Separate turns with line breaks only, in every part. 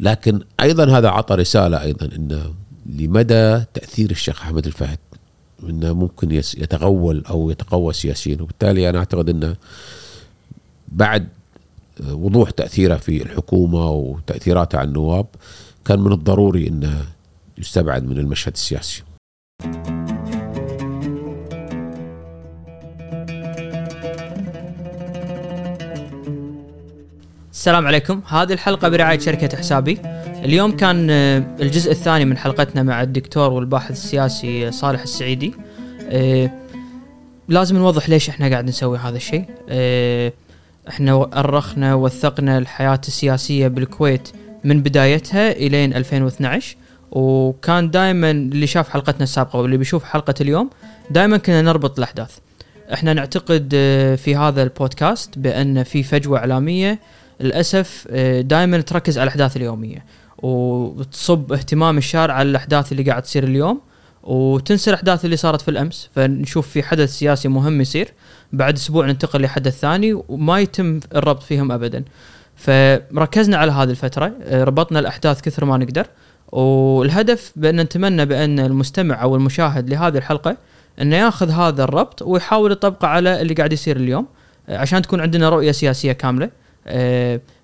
لكن أيضا هذا عطى رسالة أيضا انه لمدى تأثير الشيخ أحمد الفهد انه ممكن يتغول أو يتقوى سياسيا وبالتالي أنا أعتقد انه بعد وضوح تأثيره في الحكومة وتأثيراته على النواب كان من الضروري انه يستبعد من المشهد السياسي.
السلام عليكم. هذه الحلقة برعاية شركة حسابي. اليوم كان آه، الجزء الثاني من حلقتنا مع الدكتور والباحث السياسي صالح السعيدي. آه، لازم نوضح ليش إحنا قاعد نسوي هذا الشيء. آه، إحنا أرخنا وثقنا الحياة السياسية بالكويت من بدايتها إلين 2012 وكان دائما اللي شاف حلقتنا السابقة واللي بيشوف حلقة اليوم دائما كنا نربط الأحداث. إحنا نعتقد في هذا البودكاست بأن في فجوة إعلامية للأسف آه، دائما تركز على الأحداث اليومية وتصب اهتمام الشارع على الأحداث اللي قاعد تصير اليوم وتنسى الأحداث اللي صارت في الأمس. فنشوف في حدث سياسي مهم يصير بعد أسبوع ننتقل لحدث ثاني وما يتم الربط فيهم ابدا. فركزنا على هذه الفترة آه، ربطنا الأحداث كثر ما نقدر والهدف بأن نتمنى بأن المستمع أو المشاهد لهذه الحلقة انه ياخذ هذا الربط ويحاول يطبقه على اللي قاعد يصير اليوم آه، عشان تكون عندنا رؤية سياسية كاملة.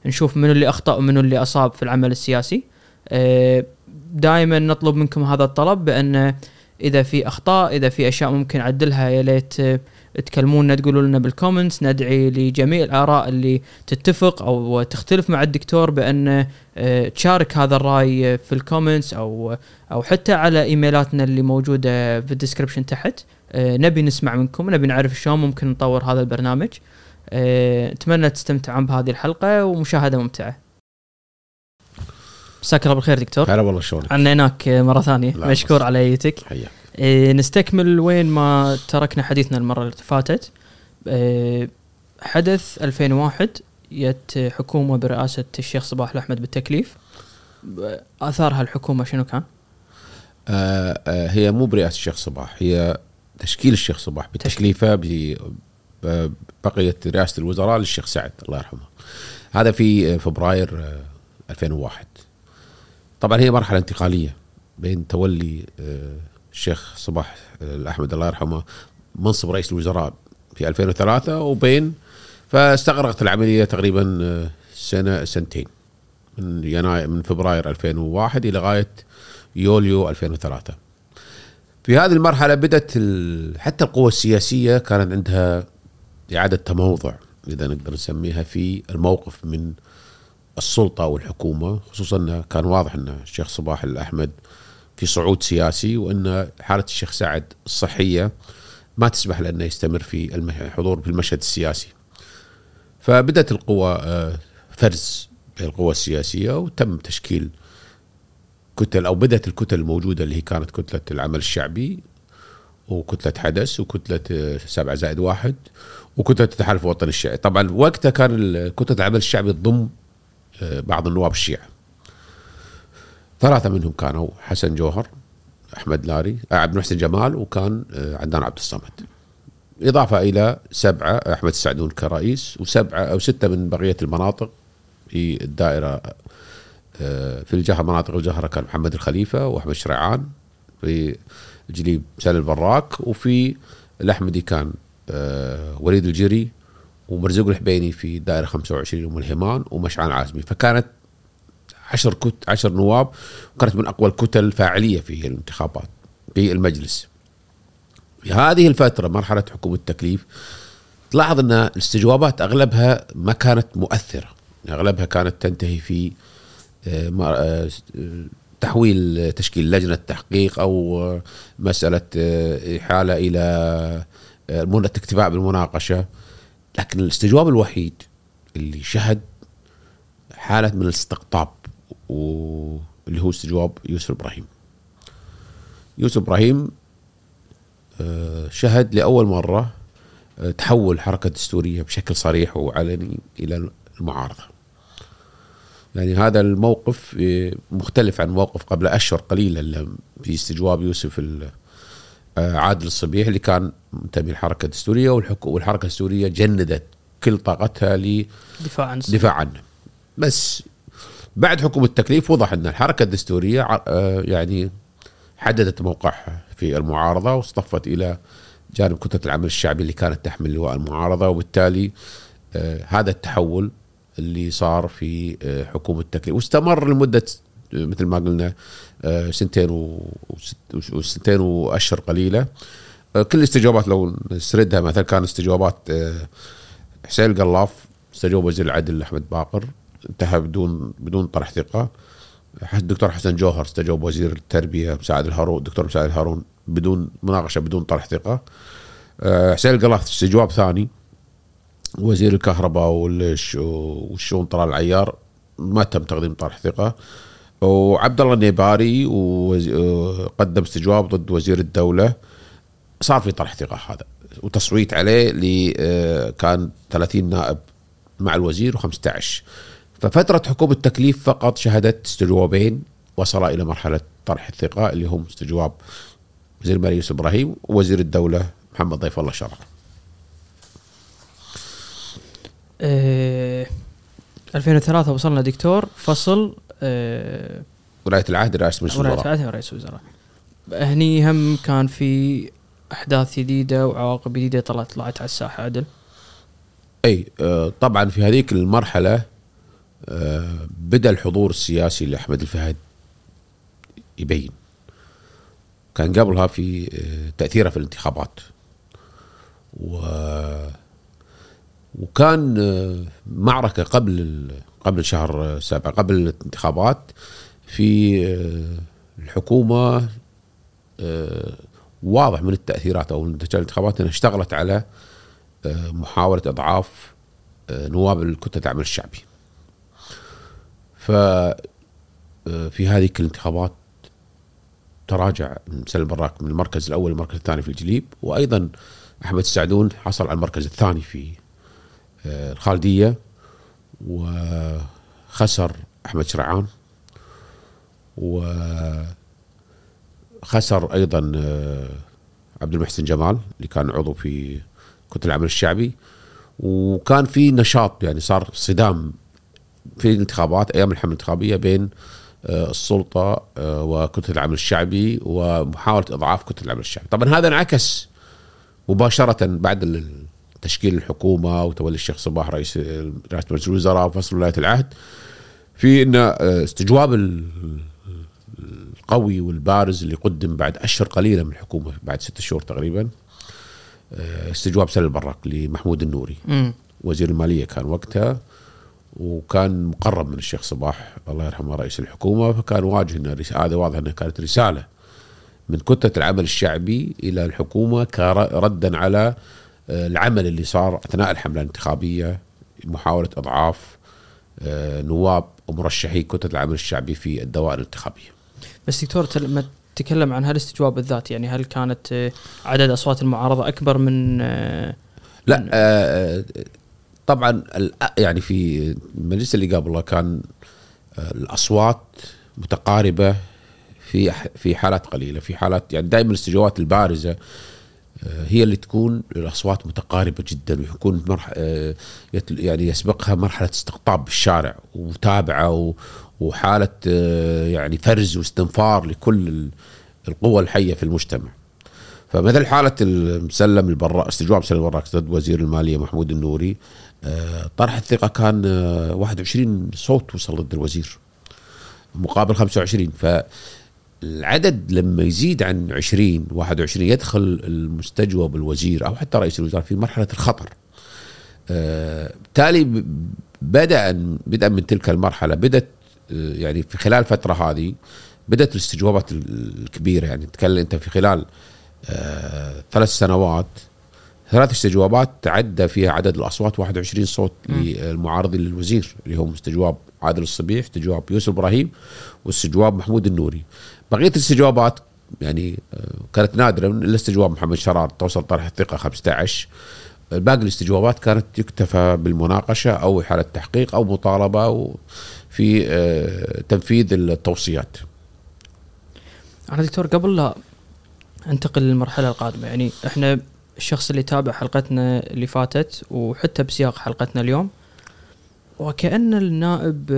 نشوف منو اللي أخطأ ومنو اللي أصاب في العمل السياسي. آه، دائما نطلب منكم هذا الطلب بأن إذا في أخطاء إذا في أشياء ممكن نعدلها يا ليت آه، تكلمونا تقولوا لنا بال comments ندعي لجميع الآراء اللي تتفق أو تختلف مع الدكتور بأن تشارك هذا الرأي في ال comments أو أو حتى على إيميلاتنا اللي موجودة في الديسكربشن تحت. نبي نسمع منكم نبي نعرف شلون ممكن نطور هذا البرنامج. آه، أتمنى تستمتعون بهذه الحلقة ومشاهدة ممتعة. مساك الله بالخير دكتور.
هلا والله شلونك؟
عنيناك مرة ثانية. مشكور على ايتك
حياك.
إيه نستكمل وين ما تركنا حديثنا المرة اللي فاتت. إيه حدث 2001 جت حكومة برئاسة الشيخ صباح الأحمد بالتكليف. آثارها الحكومة شنو كان؟
آه آه هي مو برئاسة الشيخ صباح هي تشكيل الشيخ صباح بتكليفه بقيه رئاسة الوزراء للشيخ سعد الله يرحمه. هذا في فبراير 2001 آه، طبعا هي مرحلة انتقالية بين تولي آه، الشيخ صباح آه، الاحمد الله يرحمه منصب رئيس الوزراء في 2003 وبين فاستغرقت العملية تقريبا سنة سنتين. من يناير من فبراير 2001 إلى غاية يوليو 2003 في هذه المرحلة بدأت حتى القوى السياسية كانت عندها إعادة تموضع إذا نقدر نسميها في الموقف من السلطة والحكومة خصوصا أنه كان واضح أن الشيخ صباح الأحمد في صعود سياسي وأن حالة الشيخ سعد الصحية ما تسمح له أنه يستمر في الحضور في المشهد السياسي. فبدأت القوى آه، فرز القوى السياسية وتم تشكيل كتل أو بدأت الكتل الموجودة اللي هي كانت كتلة العمل الشعبي وكتلة حدث وكتلة آه، سبعة زائد واحد وكتلة التحالف الوطني الشيعي. طبعا وقتها كان كتلة العمل الشعبي تضم آه، بعض النواب الشيعة. ثلاثة منهم كانوا حسن جوهر أحمد لاري آه، عبد المحسن جمال وكان عدنان عبد الصمد. إضافة إلى سبعة أحمد السعدون كرئيس وسبعة أو ستة من بقية المناطق في الدائرة في الجهة مناطق الجهرة كان محمد الخليفة وأحمد شريعان في الجليب سالم البراك وفي الأحمدي كان آه، وليد الجري ومرزوق الحبيني في دائرة 25 ام الهمان ومشعان عازمي فكانت عشر كت عشر نواب وكانت من أقوى الكتل الفاعلية في الانتخابات في المجلس. في هذه الفترة مرحلة حكومة التكليف تلاحظ أن الاستجوابات أغلبها ما كانت مؤثرة. أغلبها كانت تنتهي في آه، آه، تحويل تشكيل لجنة تحقيق أو مسألة إحالة إلى منة اكتفاء بالمناقشة. لكن الاستجواب الوحيد اللي شهد حالة من الاستقطاب واللي هو استجواب يوسف إبراهيم. يوسف إبراهيم آه، شهد لأول مرة آه، تحول حركة دستورية بشكل صريح وعلني إلى المعارضة. يعني هذا الموقف آه، مختلف عن موقف قبل أشهر قليلة في استجواب يوسف آه، عادل الصبيح اللي كان منتمي للحركة الدستورية والحركة الدستورية جندت كل طاقتها لدفاع عن دفاع عنه. بس بعد حكم التكليف وضح إن الحركة الدستورية آه، يعني حددت موقعها في المعارضة واصطفت إلى جانب كتلة العمل الشعبي اللي كانت تحمل لواء المعارضة وبالتالي آه، هذا التحول اللي صار في آه، حكومة التكليف واستمر لمدة آه، مثل ما قلنا آه، سنتين وسنتين وأشهر قليلة. كل الاستجوابات لو نسردها مثلا كان استجوابات حسين القلاف استجوب وزير العدل أحمد باقر انتهى بدون بدون طرح ثقة. الدكتور حسن جوهر استجوب وزير التربية مساعد الهارون الدكتور مساعد الهارون بدون مناقشة بدون طرح ثقة. حسين القلاف استجواب ثاني. وزير الكهرباء والش- والشؤون طلال العيار ما تم تقديم طرح ثقة. وعبد الله النيباري قدم استجواب ضد وزير الدولة. صار في طرح ثقة هذا وتصويت عليه ل آه، كان 30 نائب مع الوزير و15 ففترة حكومة التكليف فقط شهدت استجوابين وصل إلى مرحلة طرح الثقة اللي هم استجواب وزير الماليه يوسف إبراهيم ووزير الدولة محمد ضيف الله شرع
آه 2003 وصلنا دكتور فصل آه
ولاية العهد رئاسة مجلس الوزراء
العهد رئيس الوزراء. هني هم كان في أحداث جديدة وعواقب جديدة طلعت طلعت على الساحة عدل
أي آه، طبعا في هذيك المرحلة آه، بدأ الحضور السياسي لأحمد الفهد يبين. كان قبلها في آه، تأثيره في الانتخابات. و وكان آه، معركة قبل قبل شهر سبعة قبل الانتخابات في آه، الحكومة آه، واضح من التأثيرات أو نتائج الانتخابات إنها اشتغلت على محاولة إضعاف آه، نواب الكتلة العمل الشعبي. ف في هذه الانتخابات تراجع سلم البراك من المركز الأول للمركز الثاني في الجليب وأيضا أحمد السعدون حصل على المركز الثاني في آه، الخالدية وخسر أحمد شرعان وخسر أيضا آه، عبد المحسن جمال اللي كان عضو في كتل العمل الشعبي. وكان في نشاط يعني صار صدام في الانتخابات أيام الحمله الانتخابية بين آه، السلطة آه، وكتل العمل الشعبي ومحاولة إضعاف كتل العمل الشعبي. طبعا هذا انعكس مباشرة بعد تشكيل الحكومة وتولي الشيخ صباح رئيس رئاسة مجلس الوزراء وفصل ولاية العهد في إن آه، استجواب ال- القوي والبارز اللي قدم بعد أشهر قليلة من الحكومة بعد ست شهور تقريبا آه، استجواب سل البراق لمحمود النوري.
امم
وزير المالية كان وقتها وكان مقرب من الشيخ صباح الله يرحمه رئيس الحكومة فكان واجه إن هذا واضح إنها كانت رسالة من كتلة العمل الشعبي إلى الحكومة كر- ردا على العمل اللي صار أثناء الحملة الانتخابية محاولة إضعاف آه، نواب ومرشحي كتلة العمل الشعبي في الدوائر الانتخابية.
بس دكتور لما تتكلم عن هالاستجواب بالذات يعني هل كانت آه، عدد أصوات المعارضة أكبر من آه،
لا آه، طبعا يعني في المجلس اللي قبله كان الأصوات متقاربة في في حالات قليلة في حالات يعني دائما الاستجوابات البارزة هي اللي تكون الأصوات متقاربة جدا ويكون مرح آه، يعني يسبقها مرحلة استقطاب بالشارع ومتابعة وحالة آه، يعني فرز واستنفار لكل ال- القوى الحية في المجتمع. فمثل حالة المسلم البراء استجواب مسلم البراك ضد وزير المالية محمود النوري آه، طرح الثقة كان آه، 21 صوت وصل ضد الوزير مقابل 25 فالعدد لما يزيد عن 20 21 يدخل المستجوب الوزير أو حتى رئيس الوزراء في مرحلة الخطر. آه، بالتالي ب- بدأ بدءا من تلك المرحلة بدأت آه، يعني في خلال الفترة هذه بدأت الاستجوابات ال- الكبيرة. يعني تتكلم أنت في خلال آه، ثلاث سنوات ثلاث استجوابات تعدى فيها عدد الأصوات 21 صوت للمعارضين للوزير اللي هم استجواب عادل الصبيح استجواب يوسف إبراهيم واستجواب محمود النوري. بقية الاستجوابات يعني آه، كانت نادرة. الا استجواب محمد شرار توصل طرح الثقة 15 باقي الاستجوابات كانت يكتفى بالمناقشة أو حاله تحقيق أو مطالبة في آه، تنفيذ التوصيات.
أنا دكتور قبل لا أنتقل للمرحلة القادمة يعني إحنا الشخص اللي تابع حلقتنا اللي فاتت وحتى بسياق حلقتنا اليوم وكأن النائب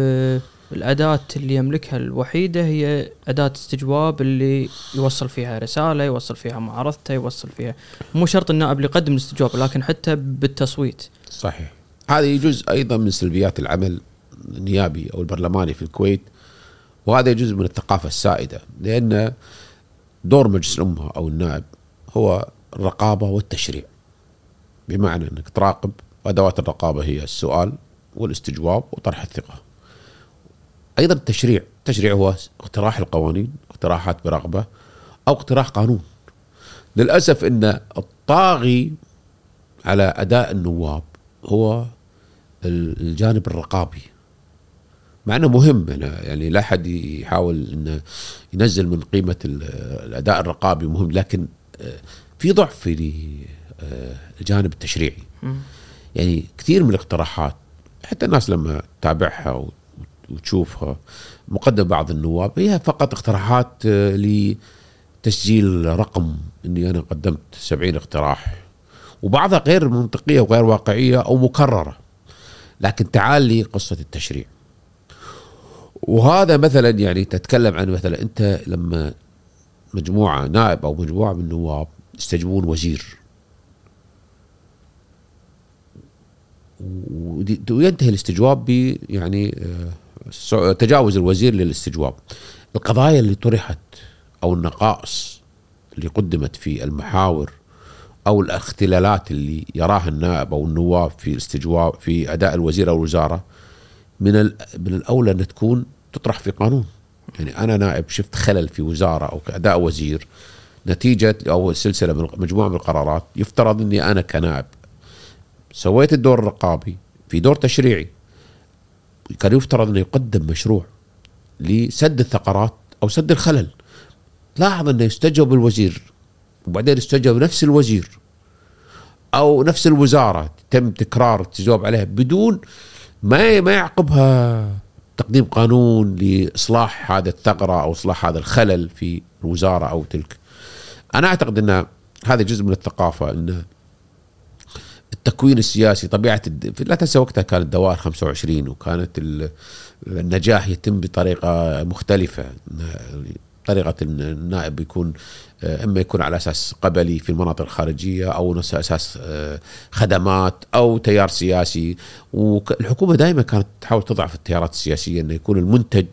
الأداة اللي يملكها الوحيدة هي أداة استجواب اللي يوصل فيها رسالة يوصل فيها معارضته يوصل فيها مو شرط النائب اللي يقدم الاستجواب لكن حتى بالتصويت.
صحيح. هذه جزء أيضا من سلبيات العمل النيابي أو البرلماني في الكويت وهذا جزء من الثقافة السائدة لأن دور مجلس الأمة أو النائب هو الرقابة والتشريع. بمعنى إنك تراقب أدوات الرقابة هي السؤال والاستجواب وطرح الثقة. أيضا التشريع التشريع هو اقتراح القوانين اقتراحات برغبة أو اقتراح قانون. للأسف إن الطاغي على أداء النواب هو الجانب الرقابي. مع إنه مهم يعني لا أحد يحاول انه ينزل من قيمة الأداء الرقابي مهم لكن آه، في ضعف في آه، الجانب التشريعي. يعني كثير من الاقتراحات حتى الناس لما تتابعها وتشوفها. مقدم بعض النواب هي فقط اقتراحات آه، لتسجيل رقم إني أنا قدمت 70 اقتراح. وبعضها غير منطقية وغير واقعية أو مكررة. لكن تعال لي قصة التشريع. وهذا مثلا يعني تتكلم عن مثلا أنت لما مجموعة نائب أو مجموعة من النواب يستجوبون وزير. وينتهي الاستجواب ب يعني آه، تجاوز الوزير للاستجواب. القضايا اللي طرحت أو النقائص اللي قدمت في المحاور أو الاختلالات اللي يراها النائب أو النواب في الاستجواب في أداء الوزير أو الوزارة من من الأولى أن تكون تطرح في قانون. يعني أنا نائب شفت خلل في وزارة أو أداء وزير نتيجة أو سلسلة من مجموعة من القرارات يفترض إني أنا كنائب سويت الدور الرقابي في دور تشريعي. كان يفترض أنه يقدم مشروع لسد الثغرات أو سد الخلل لاحظ أنه يستجوب الوزير وبعدين استجوب نفس الوزير أو نفس الوزارة تم تكرار التجاوب عليها بدون ما ما يعقبها تقديم قانون لإصلاح هذا الثغرة أو إصلاح هذا الخلل في الوزارة أو تلك. أنا أعتقد أن هذا جزء من الثقافة ان التكوين السياسي طبيعة لا تنسى وقتها كانت الدوائر 25 وكانت النجاح يتم بطريقة مختلفة. طريقة النائب يكون إما يكون على أساس قبلي في المناطق الخارجية أو أساس خدمات أو تيار سياسي. والحكومة دائما كانت تحاول تضعف التيارات السياسية إنه يكون المنتج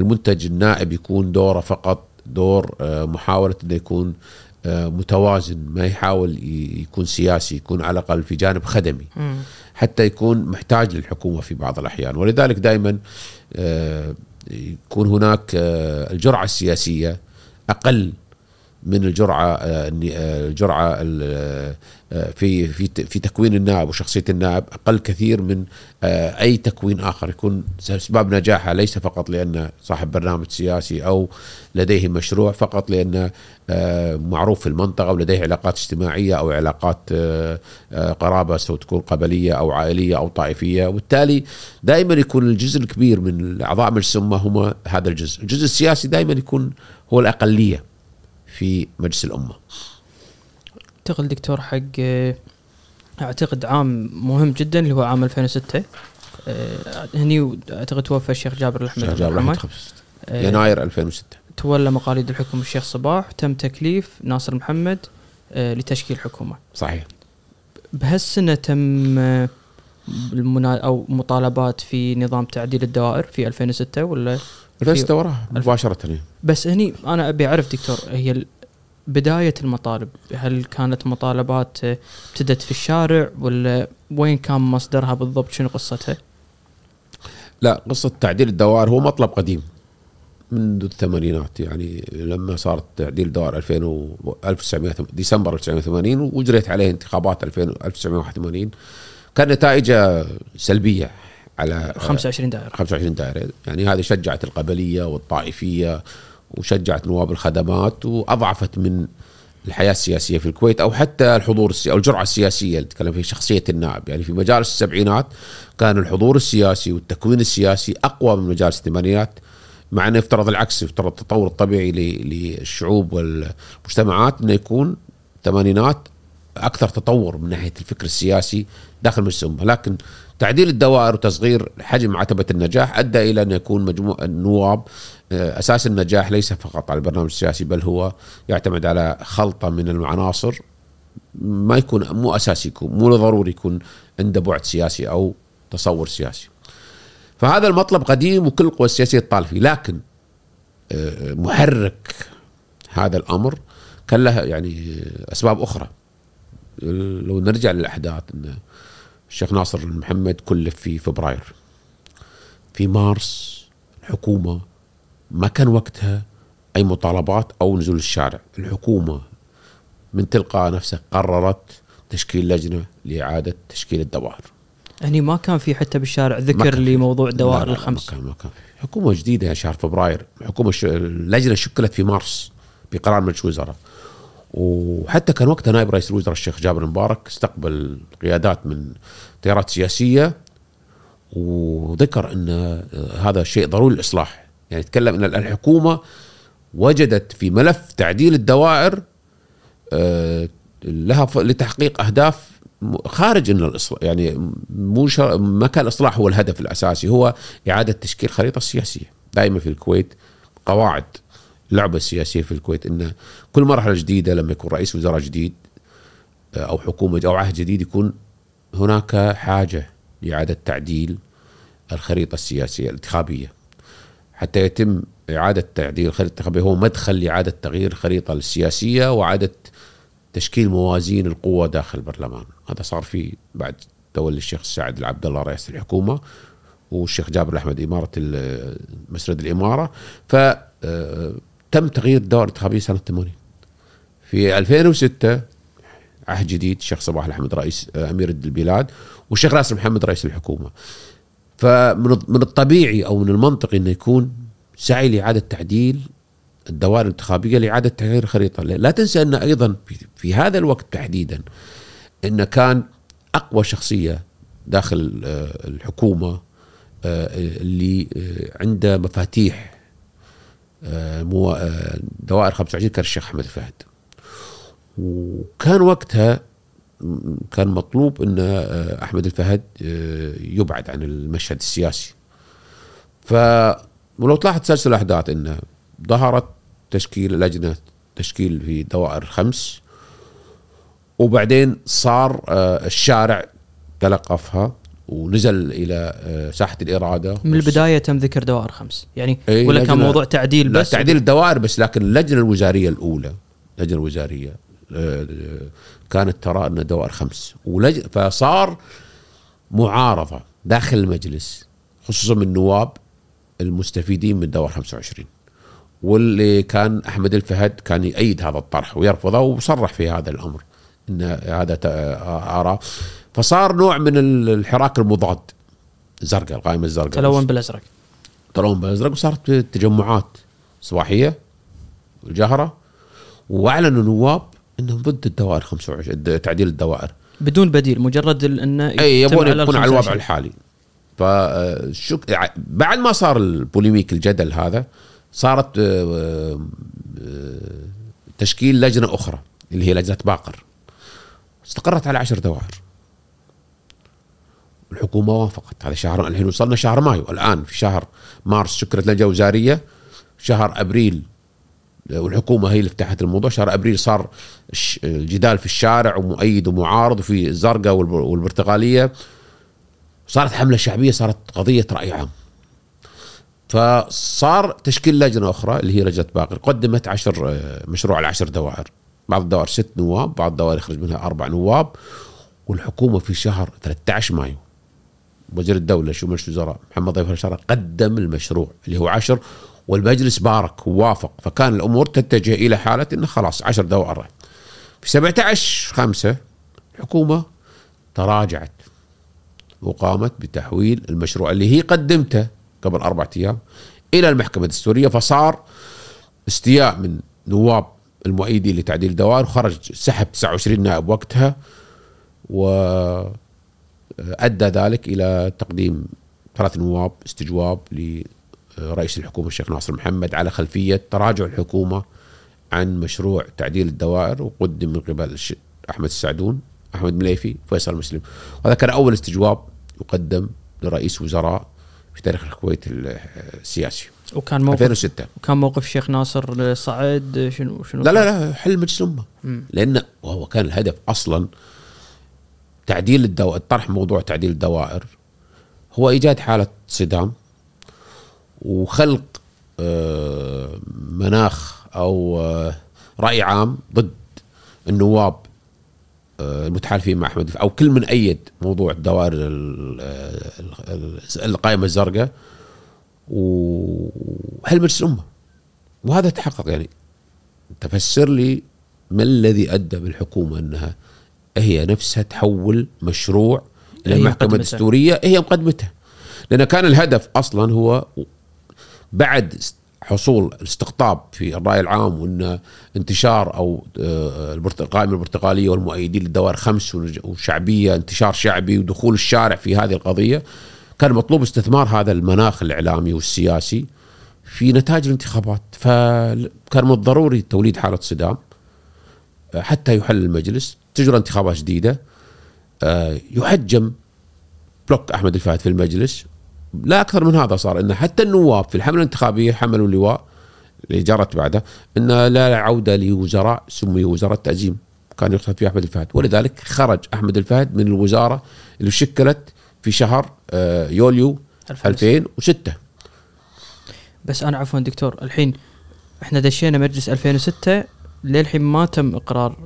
المنتج النائب يكون دوره فقط دور محاولة إنه يكون متوازن ما يحاول يكون سياسي يكون على الأقل في جانب خدمي. حتى يكون محتاج للحكومة في بعض الأحيان. ولذلك دائما يكون هناك الجرعة السياسية أقل من الجرعة آه، آه، الجرعة آه، في في في تكوين النائب وشخصية النائب أقل كثير من أي تكوين آخر. يكون اسباب نجاحه ليس فقط لأنه صاحب برنامج سياسي أو لديه مشروع فقط لأنه معروف في المنطقة أو لديه علاقات اجتماعية أو علاقات قرابة سواء تكون قبلية أو عائلية أو طائفية. وبالتالي دائما يكون الجزء الكبير من اعضاء مجلس هم هذا الجزء، الجزء السياسي دائما يكون هو الأقلية. في مجلس الأمة.
انتقل دكتور حق أعتقد عام مهم جدا اللي هو عام 2006 أه هني أعتقد توفى الشيخ جابر الأحمد
الشيخ جابر الأحمد أه يناير 2006
تولى مقاليد الحكم الشيخ صباح تم تكليف ناصر محمد لتشكيل حكومة.
صحيح.
بهالسنة تم آه، المنا أو مطالبات في نظام تعديل الدوائر في 2006 ولا؟
2006 وراها مباشرة.
بس هني أنا أبي أعرف دكتور هي بداية المطالب هل كانت مطالبات ابتدت في الشارع ولا وين كان مصدرها بالضبط؟ شنو قصتها؟
لا قصة تعديل الدوائر هو مطلب قديم منذ الثمانينات. يعني لما صارت تعديل الدوائر 2000 و 1900 ديسمبر 1980 وأجريت عليه انتخابات 2000 1981 كان نتائجها سلبية. على
25 دائرة.
25 دائرة. يعني هذه شجعت القبلية والطائفية وشجعت نواب الخدمات وأضعفت من الحياة السياسية في الكويت أو حتى الحضور السياسي أو الجرعة السياسية اللي تتكلم في شخصية النائب. يعني في مجالس السبعينات كان الحضور السياسي والتكوين السياسي أقوى من مجالس الثمانينات مع أنه يفترض العكس يفترض التطور الطبيعي للشعوب والمجتمعات إنه يكون الثمانينات أكثر تطور من ناحية الفكر السياسي داخل مجلس الأمة. لكن تعديل الدوائر وتصغير حجم عتبة النجاح أدى إلى أن يكون مجموع النواب آه، أساس النجاح ليس فقط على البرنامج السياسي بل هو يعتمد على خلطة من العناصر ما يكون مو أساسي يكون مو ضروري يكون عنده بعد سياسي أو تصور سياسي. فهذا المطلب قديم وكل القوى السياسية تطالب فيه لكن آه، محرك هذا الأمر كان له يعني أسباب أخرى. لو نرجع للأحداث إن الشيخ ناصر محمد كلف في فبراير. في مارس الحكومة ما كان وقتها أي مطالبات أو نزول الشارع، الحكومة من تلقاء نفسها قررت تشكيل لجنة لإعادة تشكيل الدوائر.
يعني ما كان في حتى بالشارع ذكر لموضوع الدوائر الخمس
ما كان ما كان جديدة يا شهر فبراير. حكومة ش... اللجنه شكلت في مارس بقرار مجلس الوزراء. وحتى كان وقتها نائب رئيس الوزراء الشيخ جابر مبارك استقبل قيادات من تيارات سياسية وذكر إن هذا شيء ضروري للإصلاح. يعني تكلم إن الحكومة وجدت في ملف تعديل الدوائر آه، لها لتحقيق أهداف خارج إن الإصلاح يعني مو ما كان الإصلاح هو الهدف الأساسي هو إعادة تشكيل خريطة سياسية دائما في الكويت قواعد اللعبه السياسيه في الكويت إن كل مرحلة جديدة لما يكون رئيس وزراء جديد آه، أو حكومة أو عهد جديد يكون هناك حاجة لإعادة تعديل الخريطة السياسية الانتخابية. حتى يتم إعادة تعديل الخريطة الانتخابية هو مدخل لإعادة تغيير الخريطة السياسية وإعادة تشكيل موازين القوة داخل البرلمان. هذا صار في بعد تولي الشيخ سعد العبد الله رئيس الحكومة والشيخ جابر الأحمد إمارة مسرد الإمارة. ف آه، تم تغيير الدور الانتخابية سنة 80 في 2006 عهد جديد الشيخ صباح الأحمد رئيس آه، أمير البلاد والشيخ راسم محمد رئيس الحكومة. فمن الطبيعي أو من المنطقي أنه يكون سعي لإعادة تعديل الدوائر الانتخابية لإعادة تغيير الخريطة، لا تنسى أن أيضا في هذا الوقت تحديدا إن كان أقوى شخصية داخل آه، الحكومة آه، اللي عنده مفاتيح دوائر 25 كان الشيخ أحمد الفهد. وكان وقتها كان مطلوب إن أحمد الفهد يبعد عن المشهد السياسي. ف ولو تلاحظ سلسلة الأحداث انه ظهرت تشكيل لجنة تشكيل في دوائر خمس وبعدين صار آه، الشارع تلقفها ونزل إلى آه، ساحة الإرادة
من البداية تم ذكر دوائر خمس. يعني إيه، ولا كان موضوع تعديل بس
تعديل الدوائر بس لكن اللجنة الوزارية الأولى اللجنة الوزارية آه، كانت ترى أن دوائر خمس. ولج... فصار معارضة داخل المجلس خصوصا من النواب المستفيدين من دوائر 25 واللي كان أحمد الفهد كان يأيد هذا الطرح ويرفضه وصرح في هذا الأمر. إن هذا آراء. فصار نوع من الحراك المضاد. الزرقاء القائمة الزرقاء
تلون بالأزرق.
تلون بالأزرق وصارت تجمعات صباحية الجهره وأعلنوا نواب إنهم ضد الدوائر 25 تعديل الدوائر.
بدون بديل مجرد انه
إي يبون يكون على الوضع الحالي. فشك بعد ما صار البوليميك الجدل هذا صارت آه، آه، تشكيل لجنة أخرى اللي هي لجنة باقر. استقرت على عشر دوائر. الحكومة وافقت هذا شهر الحين وصلنا شهر مايو. الآن في شهر مارس شكرت لجنه وزاريه شهر أبريل والحكومة هي اللي فتحت الموضوع. شهر أبريل صار الجدال في الشارع ومؤيد ومعارض وفي الزرقاء والبرتغالية. صارت حملة شعبية صارت قضية رأي عام. فصار تشكيل لجنة أخرى اللي هي لجنة باقر. قدمت عشر مشروع العشر دوائر. بعض الدوائر ست نواب بعض الدوائر يخرج منها أربع نواب. والحكومة في شهر 13 مايو وزير الدولة شو مجلس الوزراء محمد ضيف الشرع قدم المشروع اللي هو عشر والمجلس بارك ووافق فكان الأمور تتجه إلى حالة إنه خلاص عشر دوائر في 17 5 الحكومة تراجعت وقامت بتحويل المشروع اللي هي قدمته قبل أربعة أيام إلى المحكمة الدستورية فصار استياء من نواب المؤيدين لتعديل الدوائر وخرج سحب 29 نائب وقتها وأدى ذلك إلى تقديم ثلاث نواب استجواب لرئيس الحكومة الشيخ ناصر محمد على خلفية تراجع الحكومة عن مشروع تعديل الدوائر وقدم من قبل أحمد السعدون أحمد مليفي فيصل مسلم. وهذا كان أول استجواب يقدم لرئيس وزراء في تاريخ الكويت السياسي.
وكان موقف
2006
كان موقف الشيخ ناصر صعد شنو شنو
لا لا لا حل مجلس
الأمة.
لأن وهو كان الهدف أصلا تعديل الدو... طرح موضوع تعديل الدوائر. هو إيجاد حالة صدام وخلق آه، مناخ أو آه، رأي عام ضد النواب آه، المتحالفين مع أحمد أو كل من أيد موضوع الدوائر ال- ال- القائمة الزرقاء. وهل مجلس الأمة؟ وهذا تحقق يعني تفسر لي ما الذي أدى بالحكومة أنها هي نفسها تحول مشروع إلى
مقدمته.
الدستوريه هي مقدمتها. لأن كان الهدف أصلا هو بعد حصول الاستقطاب في الرأي العام وان انتشار أو آه، القائمة البرتغاليه والمؤيدين للدوائر خمس وشعبية انتشار شعبي ودخول الشارع في هذه القضية كان مطلوب استثمار هذا المناخ الإعلامي والسياسي في نتائج الانتخابات. فكان من الضروري توليد حالة صدام آه، حتى يحل المجلس. تجرى انتخابات جديدة آه، يحجم بلوك أحمد الفهد في المجلس. لا أكثر من هذا صار إن حتى النواب في الحملة الانتخابية حملوا اللواء اللي جرت بعده إن لا عودة لوزراء سمي وزراء تأزيم كان يقصد فيه أحمد الفهد. ولذلك خرج أحمد الفهد من الوزارة اللي شكلت في شهر آه، يوليو 2006
بس أنا عفوا دكتور الحين إحنا دشينا مجلس 2006 للحين ما تم إقرار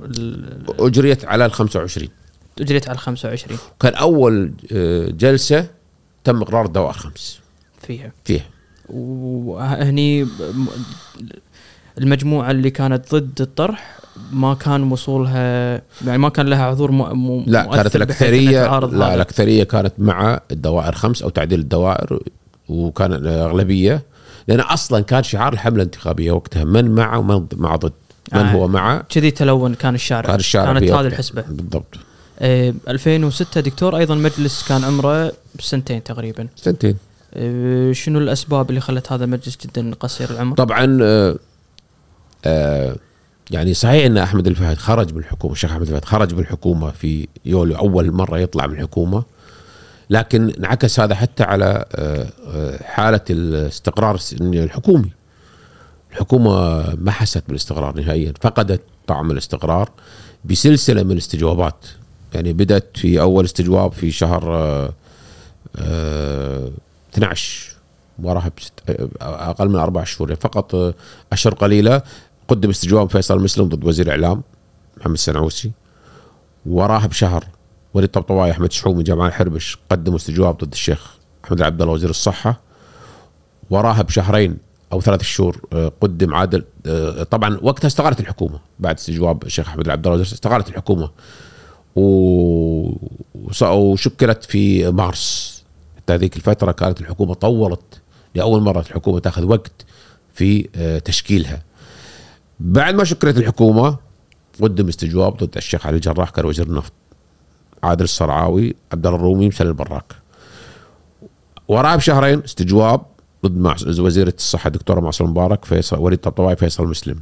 أجريت على ال 25
أجريت على ال 25
كان أول آه، جلسة تم إقرار الدوائر خمس.
فيها.
فيها.
وهني المجموعة اللي كانت ضد الطرح ما كان وصولها يعني ما كان لها حضور م... م...
لا كانت الاكثريه لا. الاكثريه كانت مع الدوائر خمس أو تعديل الدوائر وكان الاغلبيه لأن أصلا كان شعار الحملة الانتخابية وقتها من مع ومن مع ضد. من
آه.
هو مع
كذي تلون كان الشارع.
كان الشارع
كانت هذه. الحسبة.
بالضبط.
آه 2006 دكتور أيضا مجلس كان عمره سنتين تقريبا.
سنتين.
آه شنو الأسباب اللي خلت هذا المجلس جدا قصير العمر؟
طبعا آه، آه، يعني صحيح إن أحمد الفهد خرج من الحكومة الشيخ أحمد الفهد خرج من الحكومة في يوليو أول مرة يطلع من الحكومة. لكن انعكس هذا حتى على آه، آه، حالة الاستقرار الحكومي. الحكومة ما حست بالاستقرار نهائيا فقدت طعم الاستقرار بسلسلة من الاستجوابات. يعني بدأت في أول استجواب في شهر آه، آه، 12 وراها أقل من أربع شهور. يعني فقط آه، أشهر قليلة قدم استجواب فيصل مسلم ضد وزير الاعلام محمد السنعوسي. وراها بشهر وليد طبطواي أحمد شحوم من جامعه الحربش قدموا استجواب ضد الشيخ أحمد عبد الله وزير الصحة. وراها بشهرين أو ثلاث شهور آه، قدم عادل آه، طبعا وقتها استقالت الحكومة. بعد استجواب الشيخ أحمد عبد الله استقالت الحكومة. وشكلت في مارس. حتى هذيك الفترة كانت الحكومة طولت. لأول مرة الحكومة تأخذ وقت في آه، تشكيلها. بعد ما شكلت الحكومة قدم استجواب ضد الشيخ علي الجراح كان وزير النفط. عادل الصرعاوي عبد الله الرومي مسلم البراك. وراه بشهرين استجواب ضد مع وزيرة الصحة الدكتورة معصوم مبارك فيصل وليد طبطواي فيصل مسلم.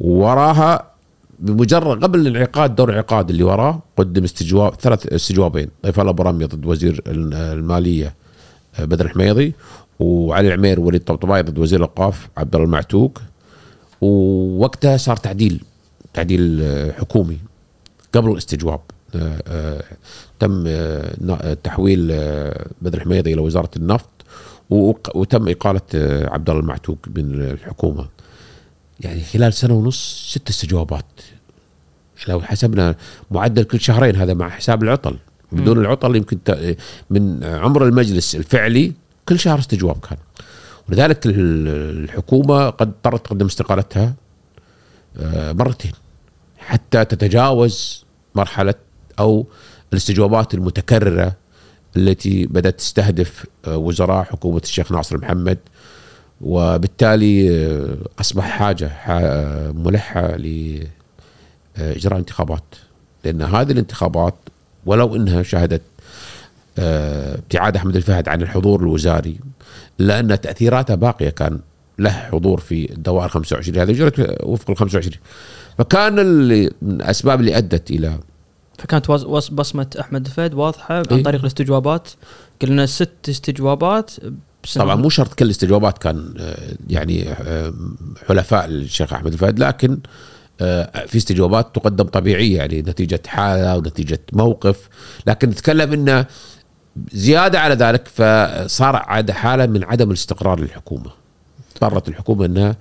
وراها بمجرد قبل الانعقاد دور الانعقاد اللي وراه قدم استجواب ثلاث استجوابين. ضيف الله برامي ضد وزير المالية بدر الحميضي وعلي العمير وليد طبطباي ضد وزير الأوقاف عبد الله المعتوق. ووقتها صار تعديل تعديل آه، حكومي قبل الاستجواب. آه، آه، تم آه، تحويل آه، بدر الحميضي إلى وزارة النفط. وتم إقالة آه، عبد الله المعتوق من الحكومة. يعني خلال سنة ونص ست استجوابات. لو حسبنا معدل كل شهرين هذا مع حساب العطل. بدون العطل يمكن ت- من عمر المجلس الفعلي كل شهر استجواب كان. ولذلك ال- الحكومة قد اضطرت تقدم استقالتها آه، مرتين حتى تتجاوز مرحلة أو الاستجوابات المتكررة التي بدأت تستهدف آه، وزراء حكومة الشيخ ناصر محمد. وبالتالي آه، أصبح حاجة ح- ملحة لاجراء انتخابات لأن هذه الانتخابات ولو إنها شهدت آه، ابتعاد أحمد الفهد عن الحضور الوزاري الا ان تأثيراته باقية كان له حضور في الدوائر 25 هذه اجرت وفق ال 25 فكان من الأسباب اللي أدت إلى
فكانت بصمة أحمد الفهد واضحة عن
إيه.
طريق الاستجوابات قلنا ست استجوابات.
طبعا مو شرط كل الاستجوابات كان آه، يعني آه، حلفاء الشيخ أحمد الفهد لكن آه، في استجوابات تقدم طبيعية يعني نتيجة حالة ونتيجة موقف لكن نتكلم إنه زيادة على ذلك فصار عاد حالة من عدم الاستقرار للحكومة اضطرت الحكومة إنها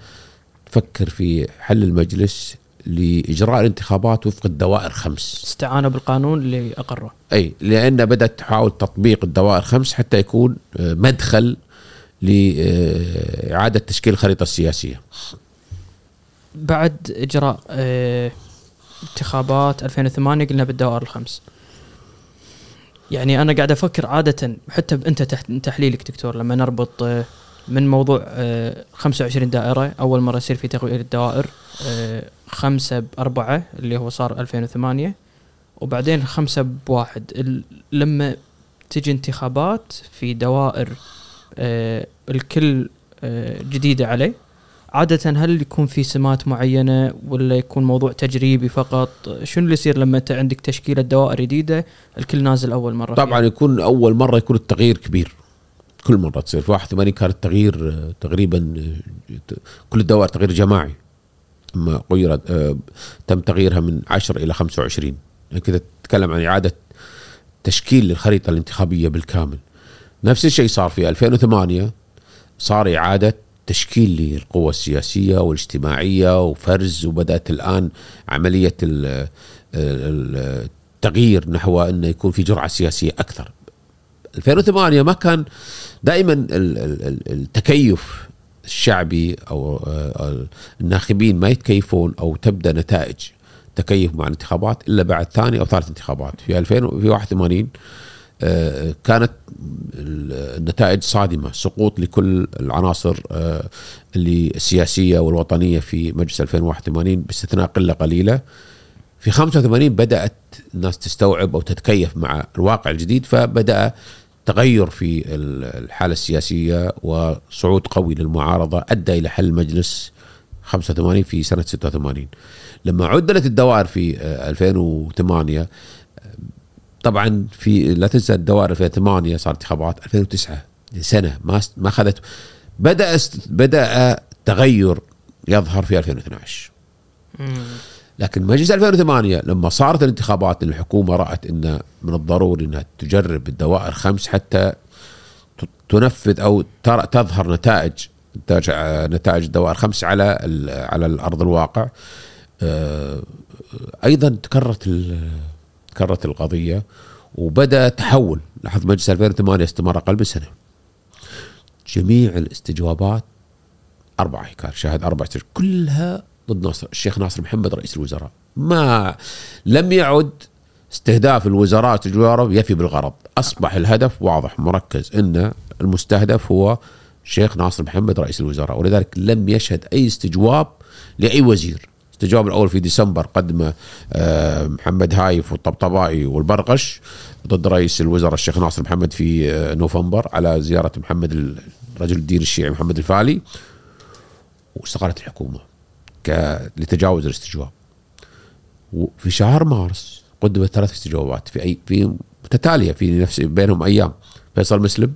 تفكر في حل المجلس لإجراء الانتخابات وفق الدوائر خمس.
استعانه بالقانون اللي أقره.
أي لأن بدأت تحاول تطبيق الدوائر خمس حتى يكون آه، مدخل لإعادة تشكيل الخريطة السياسية.
بعد إجراء آه، انتخابات 2008 قلنا بالدوائر الخمس. يعني أنا قاعد أفكر عادة حتى أنت تحليلك دكتور لما نربط آه، من موضوع آه، 25 دائرة أول مرة يصير في تغيير الدوائر خمسة بأربعة اللي هو صار 2008 وبعدين خمسة بواحد لما تجي انتخابات في دوائر آه، الكل آه، جديدة عليه عادة هل يكون في سمات معينة ولا يكون موضوع تجريبي فقط؟ شنو اللي يصير لما انت عندك تشكيلة دوائر جديدة الكل نازل أول مرة
طبعا يكون أول مرة يكون التغيير كبير. كل مرة تصير في 81 كان التغيير آه، تقريبا آه، كل الدوائر تغيير جماعي. اما غيرت آه، تم تغييرها من 10 إلى 25 يعني كذا تتكلم عن إعادة تشكيل للخريطه الانتخابية بالكامل. نفس الشيء صار في 2008 صار إعادة تشكيل للقوى السياسية والاجتماعية وفرز وبدأت الآن عملية ال- ال- التغيير نحو أنه يكون في جرعة سياسية أكثر 2008 ما كان دائما ال- ال- ال- التكيف الشعبي أو آه، الناخبين ما يتكيفون أو تبدأ نتائج تكيف مع الانتخابات إلا بعد ثاني أو ثالث انتخابات. في 2000 في 81 آه، كانت النتائج صادمة سقوط لكل العناصر آه، اللي السياسية والوطنية في مجلس 2081 باستثناء قلة قليلة. في 85 بدأت الناس تستوعب أو تتكيف مع الواقع الجديد فبدأ تغير في الحالة السياسية وصعود قوي للمعارضة أدى إلى حل مجلس 85 في سنة 86 لما عدلت الدوائر في آه، 2008 طبعا في لا تنسى الدوائر 2008 صار انتخابات 2009 سنه ما ما اخذت بدأ است- بدأ تغير يظهر في 2012
مم.
لكن مجلس 2008 لما صارت الانتخابات الحكومة رأت إن من الضروري إنها تجرب الدوائر خمس حتى تنفذ ترى تظهر نتائج نتائج الدوائر خمس على على الأرض الواقع. آه، أيضا تكررت تكررت القضية وبدأ تحول. لاحظ مجلس 2008 استمر أقل من سنة. جميع الاستجوابات أربعة كان شاهد استجوابات. كلها ضد ناصر الشيخ ناصر محمد رئيس الوزراء. ما لم يعد استهداف الوزراء استجوابه يفي بالغرض. أصبح الهدف واضح مركز إن المستهدف هو الشيخ ناصر محمد رئيس الوزراء ولذلك لم يشهد أي استجواب لأي وزير. الاستجواب الأول في ديسمبر قدمه آه، محمد هايف والطبطبائي والبرقش ضد رئيس الوزراء الشيخ ناصر محمد في آه، نوفمبر على زيارة محمد رجل الدين الشيعي محمد الفالي واستقالت الحكومة. لتجاوز الاستجواب. وفي شهر مارس قدمت ثلاث استجوابات في اي في متتالية في نفس بينهم أيام. فيصل مسلم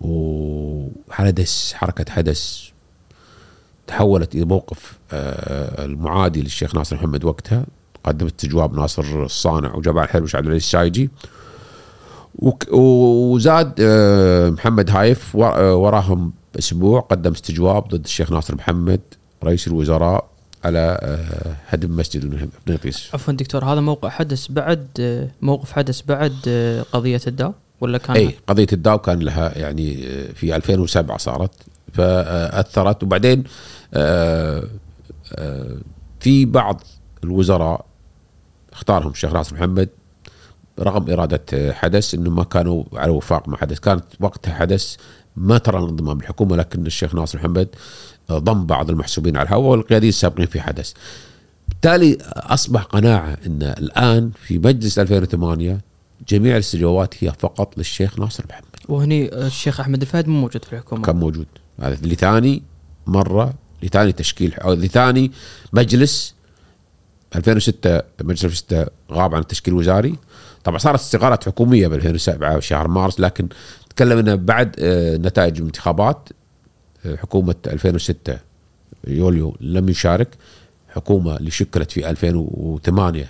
وحدث حركة حدث تحولت إلى موقف آه، المعادي للشيخ ناصر محمد وقتها. قدمت استجواب ناصر الصانع وجمال حلمش عبد العزيز السايجي وزاد آه، محمد هايف آه، وراهم أسبوع قدم استجواب ضد الشيخ ناصر محمد رئيس الوزراء على آه، هدم مسجد النقيس.
عفوا دكتور هذا موقع حدث بعد آه، موقف حدث بعد آه، قضية الداو ولا كان؟
اي قضية الداو كان لها يعني آه، في 2007 صارت فأثرت. وبعدين آه، آه، في بعض الوزراء اختارهم الشيخ ناصر محمد رغم إرادة آه، حدث إنه ما كانوا على وفاق مع حدث. كانت وقتها حدث ما ترى الانضمام بالحكومة لكن الشيخ ناصر محمد ضم بعض المحسوبين على الهواء والقياديين السابقين في حدث. بالتالي أصبح قناعة إن الآن في مجلس 2008 جميع الاستجوابات هي فقط للشيخ ناصر محمد.
وهني الشيخ أحمد الفهد مو موجود في الحكومة.
كان موجود. هذا لثاني مرة لثاني تشكيل أو لثاني مجلس 2006 مجلس 2006 غاب عن التشكيل الوزاري. طبعا صارت استقالات حكومية ب 2007 شهر مارس لكن تكلم إنه بعد آه، نتائج الانتخابات آه، حكومة 2006 يوليو لم يشارك حكومة اللي شكلت في 2008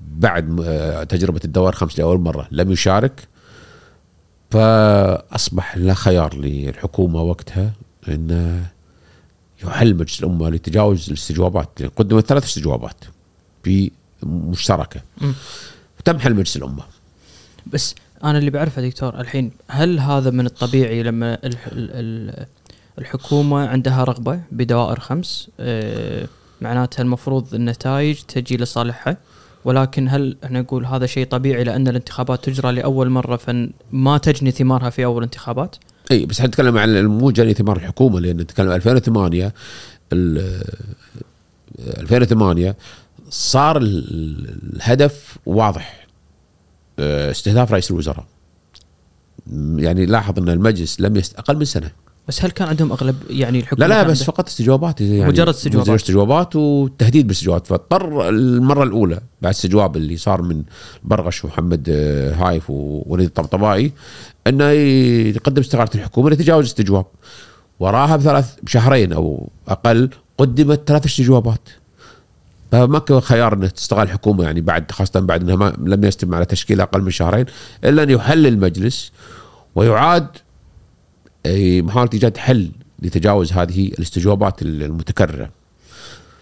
بعد آه، تجربة الدوائر خمس لأول مرة لم يشارك. فأصبح لا خيار للحكومة وقتها انه يحل مجلس الأمة لتجاوز الاستجوابات قدمت ثلاث استجوابات في مشتركه
مم.
تم حل مجلس الأمة
بس أنا اللي بعرفه دكتور الحين هل هذا من الطبيعي لما الح- ال- ال- الحكومة عندها رغبة بدوائر خمس آه، معناتها المفروض النتائج تجي لصالحها ولكن هل إحنا نقول هذا شيء طبيعي لأن الانتخابات تجرى لأول مرة فما تجني ثمارها في أول انتخابات؟
إي بس حنتكلم عن مو جاني ثمار الحكومة لأن نتكلم 2008 ال- 2008 صار ال- الهدف واضح. آه، استهداف رئيس الوزراء. يعني لاحظ أن المجلس لم يست أقل من سنة.
بس هل كان عندهم أغلب يعني الحكومة
لا لا بس فقط استجوابات يعني
مجرد استجوابات.
مجرد استجوابات. وتهديد بالاستجوابات فاضطر المرة الأولى بعد استجواب اللي صار من برغش ومحمد آه، هايف ووليد الطبطبائي انه يقدم استقالة الحكومة لتجاوز الاستجواب وراها بثلاث بشهرين أو أقل قدمت ثلاث استجوابات. فما كان خيار إنه تستقال الحكومة يعني بعد خاصة بعد إنها ما لم يستم على تشكيل أقل من شهرين إلا أن يحل المجلس ويعاد أي محاولة إيجاد حل لتجاوز هذه الاستجوابات المتكررة.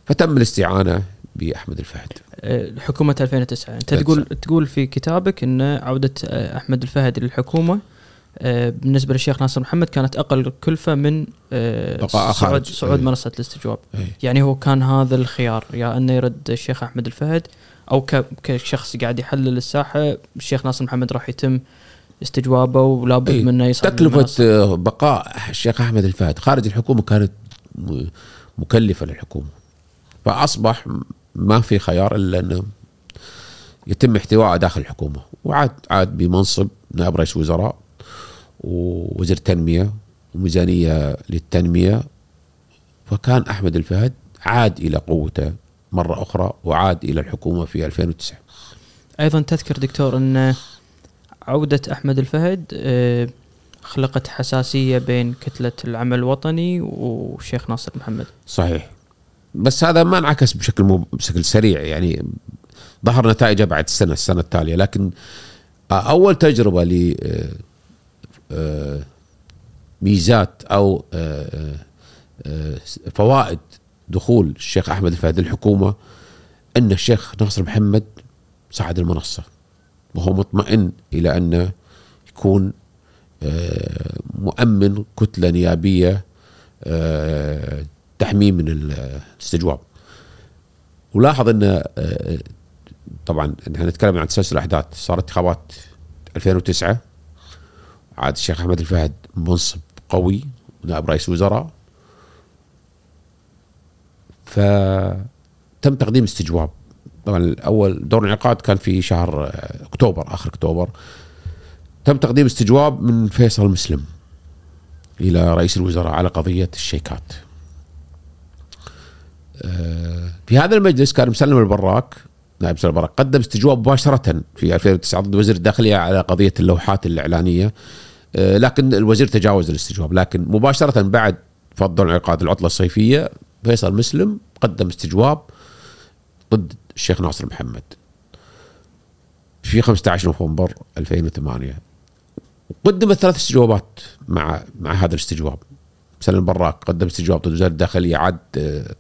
فتم الاستعانة بأحمد الفهد.
آه، حكومة 2009 أنت
2009.
تقول تقول في كتابك إن عودة آه، أحمد الفهد للحكومة آه، بالنسبة للشيخ ناصر محمد كانت أقل كلفة من آه، صعود
خارج.
صعود
أي.
منصة الاستجواب
أي.
يعني هو كان هذا الخيار يا انه يرد الشيخ أحمد الفهد أو كشخص قاعد يحلل الساحة الشيخ ناصر محمد راح يتم استجوابه ولابد
أي.
منه يصعد للمنصة.
آه، بقاء الشيخ أحمد الفهد خارج الحكومة كانت م- مكلفة للحكومة فأصبح ما في خيار إلا أنه يتم احتوائه داخل الحكومة وعاد عاد بمنصب نائب رئيس وزراء ووزير تنمية وميزانية للتنمية. فكان أحمد الفهد عاد إلى قوته مرة أخرى وعاد إلى الحكومة في 2009
أيضا تذكر دكتور أن عودة أحمد الفهد آه، خلقت حساسية بين كتلة العمل الوطني والشيخ ناصر محمد.
صحيح. بس هذا ما انعكس بشكل مو بشكل سريع يعني ظهر نتائجه بعد السنة السنة التالية. لكن أول تجربة ل آه، آه، ميزات أو آه، آه، فوائد دخول الشيخ أحمد الفهد للحكومة أن الشيخ ناصر محمد صعد المنصة وهو مطمئن إلى انه يكون آه، مؤمن كتلة نيابية آه، تحميه من الاستجواب. ولاحظ أن آه، طبعا إحنا نتكلم عن تسلسل الاحداث صارت انتخابات 2009 عاد الشيخ أحمد الفهد منصب قوي نائب رئيس وزراء. فتم تقديم استجواب. طبعا الأول دور الانعقاد كان في شهر أكتوبر آخر أكتوبر. تم تقديم استجواب من فيصل مسلم إلى رئيس الوزراء على قضية الشيكات. آه، في هذا المجلس كان مسلم البراك نائب سلم البراك قدم استجواب مباشرة في 2009 ضد وزير الداخلية على قضية اللوحات الإعلانية. لكن الوزير تجاوز الاستجواب لكن مباشرة بعد فضل انعقاد العطلة الصيفية فيصل مسلم قدم استجواب ضد الشيخ ناصر محمد في 15 نوفمبر 2008 قدمت ثلاث استجوابات مع مع هذا الاستجواب. سلم البراك قدم استجواب ضد وزارة الداخلية عاد آه،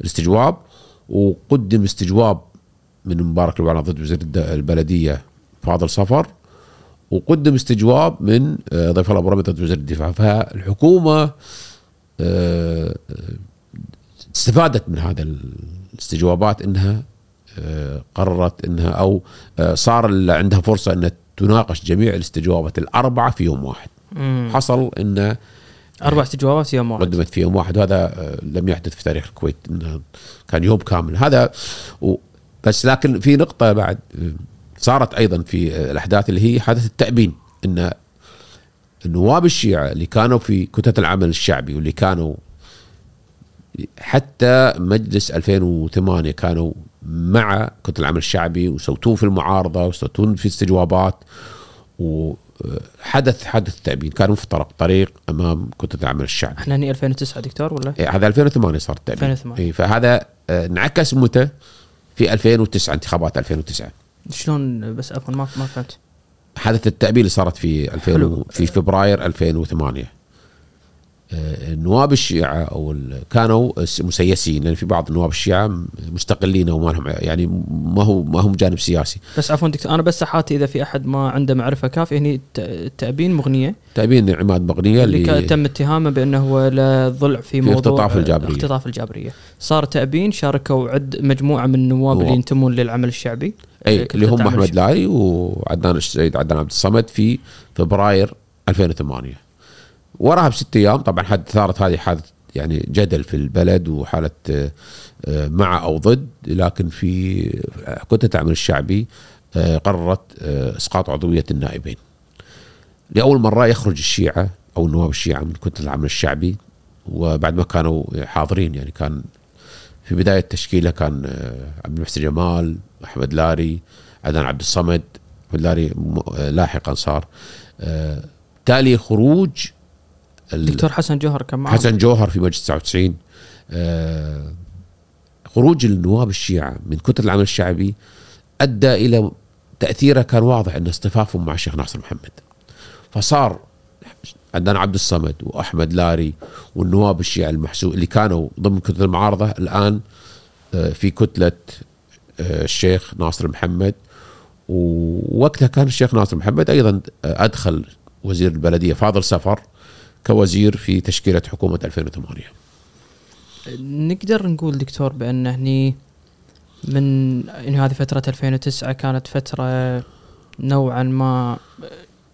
الاستجواب وقدم استجواب من مبارك الوعلى ضد وزير البلدية فاضل صفر. وقدم استجواب من آه، ضيف الله ضد وزير الدفاع. فالحكومة آه، استفادت من هذا الاستجوابات إنها آه، قررت إنها أو صار عندها فرصة إنها تناقش جميع الاستجوابات الأربعة في يوم واحد.
مم.
حصل إن
أربع استجوابات في يوم واحد.
قدمت في يوم واحد. وهذا لم يحدث في تاريخ الكويت انه كان يوم كامل. هذا بس لكن في نقطة بعد صارت أيضا في الأحداث اللي هي حادث التأبين إن النواب الشيعة اللي كانوا في كتلة العمل الشعبي واللي كانوا حتى مجلس 2008 كانوا مع كتلة العمل الشعبي وصوتون في المعارضة وصوتون في استجوابات وحدث حدث تأبين كانوا في طرق طريق أمام كتلة العمل الشعبي.
إحنا هني 2009 دكتور ولا؟
إيه، هذا 2008 صار التأبين.
2008.
إيه، فهذا آه، انعكس متى؟ في 2009 انتخابات 2009
شلون بس عفوا ما ما فهمت
حدث التأبين اللي صارت في 2000
حلو.
في فبراير 2008 آه، النواب الشيعة أو ال- كانوا مسيسين لأن في بعض النواب الشيعة مستقلين وما لهم يعني ما هو ما هم جانب سياسي
بس عفوا دكتور أنا بس حاتي إذا في أحد ما عنده معرفة كافية هني التأبين مغنية
تأبين عماد مغنية
اللي
اللي
تم اتهامه بأنه هو له ضلع في موضوع
اختطاف الجابرية.
اختطاف الجابرية صار تأبين شاركوا عد مجموعة من النواب
نواب.
اللي ينتمون للعمل الشعبي
أي
كتلة
اللي هم
أحمد.
لاي وعدنان السيد عدنان عبد الصمد في فبراير 2008 وراها بست أيام طبعا حد ثارت هذه حاله يعني جدل في البلد وحالة آه، آه، مع أو ضد لكن في كتله العمل الشعبي آه، قررت آه، إسقاط عضوية النائبين. لأول مرة يخرج الشيعة أو النواب الشيعة من كتله العمل الشعبي وبعد ما كانوا حاضرين يعني كان في بداية تشكيله كان آه، عبد المحسن جمال أحمد لاري عدنان عبد الصمد أحمد لاري آه، لاحقا صار. آه، تالي خروج ال-
دكتور حسن جوهر كان معه
حسن جوهر في مجلس 99 آه، خروج النواب الشيعة من كتل العمل الشعبي أدى إلى تأثيره كان واضح أن اصطفافهم مع الشيخ ناصر محمد. فصار عندنا عبد الصمد وأحمد لاري والنواب الشيعة المحسوب اللي كانوا ضمن كتلة المعارضة الآن في كتلة الشيخ ناصر محمد. ووقتها كان الشيخ ناصر محمد أيضا آه، أدخل وزير البلدية فاضل سفر كوزير في تشكيلة حكومة 2008
نقدر نقول دكتور بأن هني من يعني هذه فترة 2009 كانت فترة نوعا ما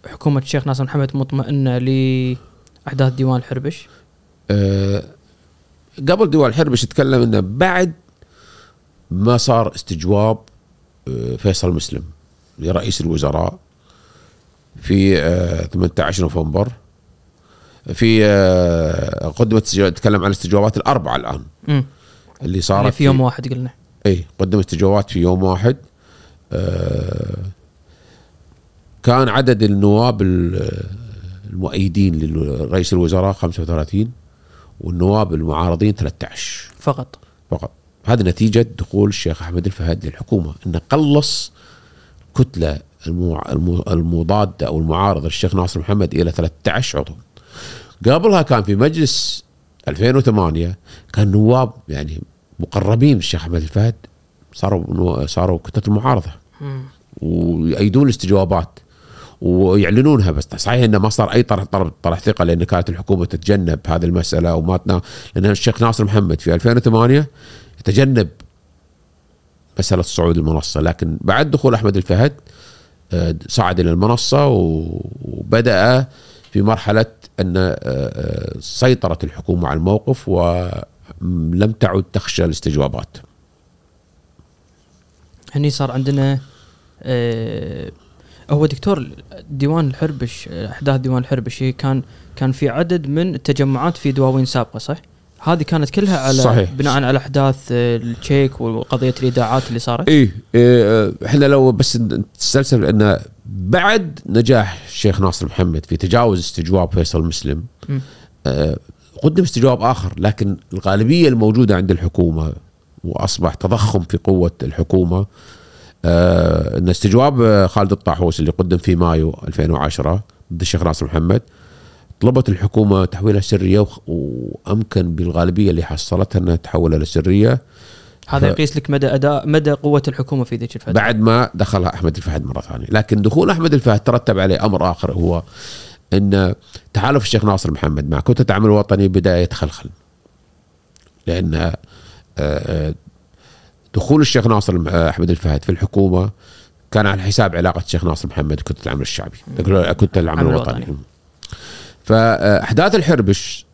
حكومة الشيخ ناصر محمد مطمئنة لأحداث ديوان الحربش
أه قبل ديوان الحربش تكلم انه بعد ما صار استجواب أه فيصل مسلم لرئيس الوزراء في أه 18 نوفمبر. في أه قدمت تكلم عن الاستجوابات الأربعة
الآن.
اللي صارت
يعني في يوم واحد قلنا.
اي قدم استجوابات في يوم واحد. آه، كان عدد النواب ال- المؤيدين لرئيس الوزراء 35 والنواب المعارضين 13
فقط.
فقط. هذه نتيجة دخول الشيخ أحمد الفهد للحكومة أنه قلص كتلة المضادة أو المعارضة للشيخ ناصر محمد إلى 13 عضو. قبلها كان في مجلس 2008 كان نواب يعني مقربين من الشيخ أحمد الفهد صاروا صاروا كتلة المعارضة. ويأيدون الاستجوابات. ويعلنونها بس. صحيح انه ما صار أي طرح طلب طرح ثقة لأن كانت الحكومة تتجنب هذه المسألة وما لأن الشيخ ناصر محمد في 2008 يتجنب مسألة صعود المنصة لكن بعد دخول أحمد الفهد آه، صعد إلى المنصة وبدأ في مرحلة أن آه، آه، سيطرت الحكومة على الموقف ولم تعد تخشى الاستجوابات.
هني صار عندنا هو دكتور ديوان الحربش أحداث ديوان الحربش كان كان في عدد من التجمعات في دواوين سابقة صح؟ هذه كانت كلها على
صحيح.
بناء على أحداث التشيك وقضية الاذاعات اللي صارت
إيه إيه، إحنا لو بس نستلسل إن بعد نجاح الشيخ ناصر محمد في تجاوز استجواب فيصل مسلم. آه، قدم استجواب آخر لكن الغالبية الموجودة عند الحكومة وأصبح تضخم في قوة الحكومة إن استجواب آه، خالد الطاحوس اللي قدم في مايو 2010 ضد الشيخ ناصر محمد طلبت الحكومة تحويلها سريه وأمكن بالغالبية اللي حصلتها إنها تحولها لسرية.
هذا
ف-
يقيس لك مدى أداء مدى قوة الحكومة في ذيك الفترة.
بعد ما دخلها أحمد الفهد مرة ثانية. لكن دخول أحمد الفهد ترتب عليه أمر آخر هو إن تحالف الشيخ ناصر محمد مع كتله العمل الوطني بدا يتخلخل لأن آه، آه، دخول الشيخ ناصر آه، أحمد الفهد في الحكومة كان على حساب علاقة الشيخ ناصر محمد كتله العمل الشعبي كتله العمل
العمل
الوطني. فاحداث الحربش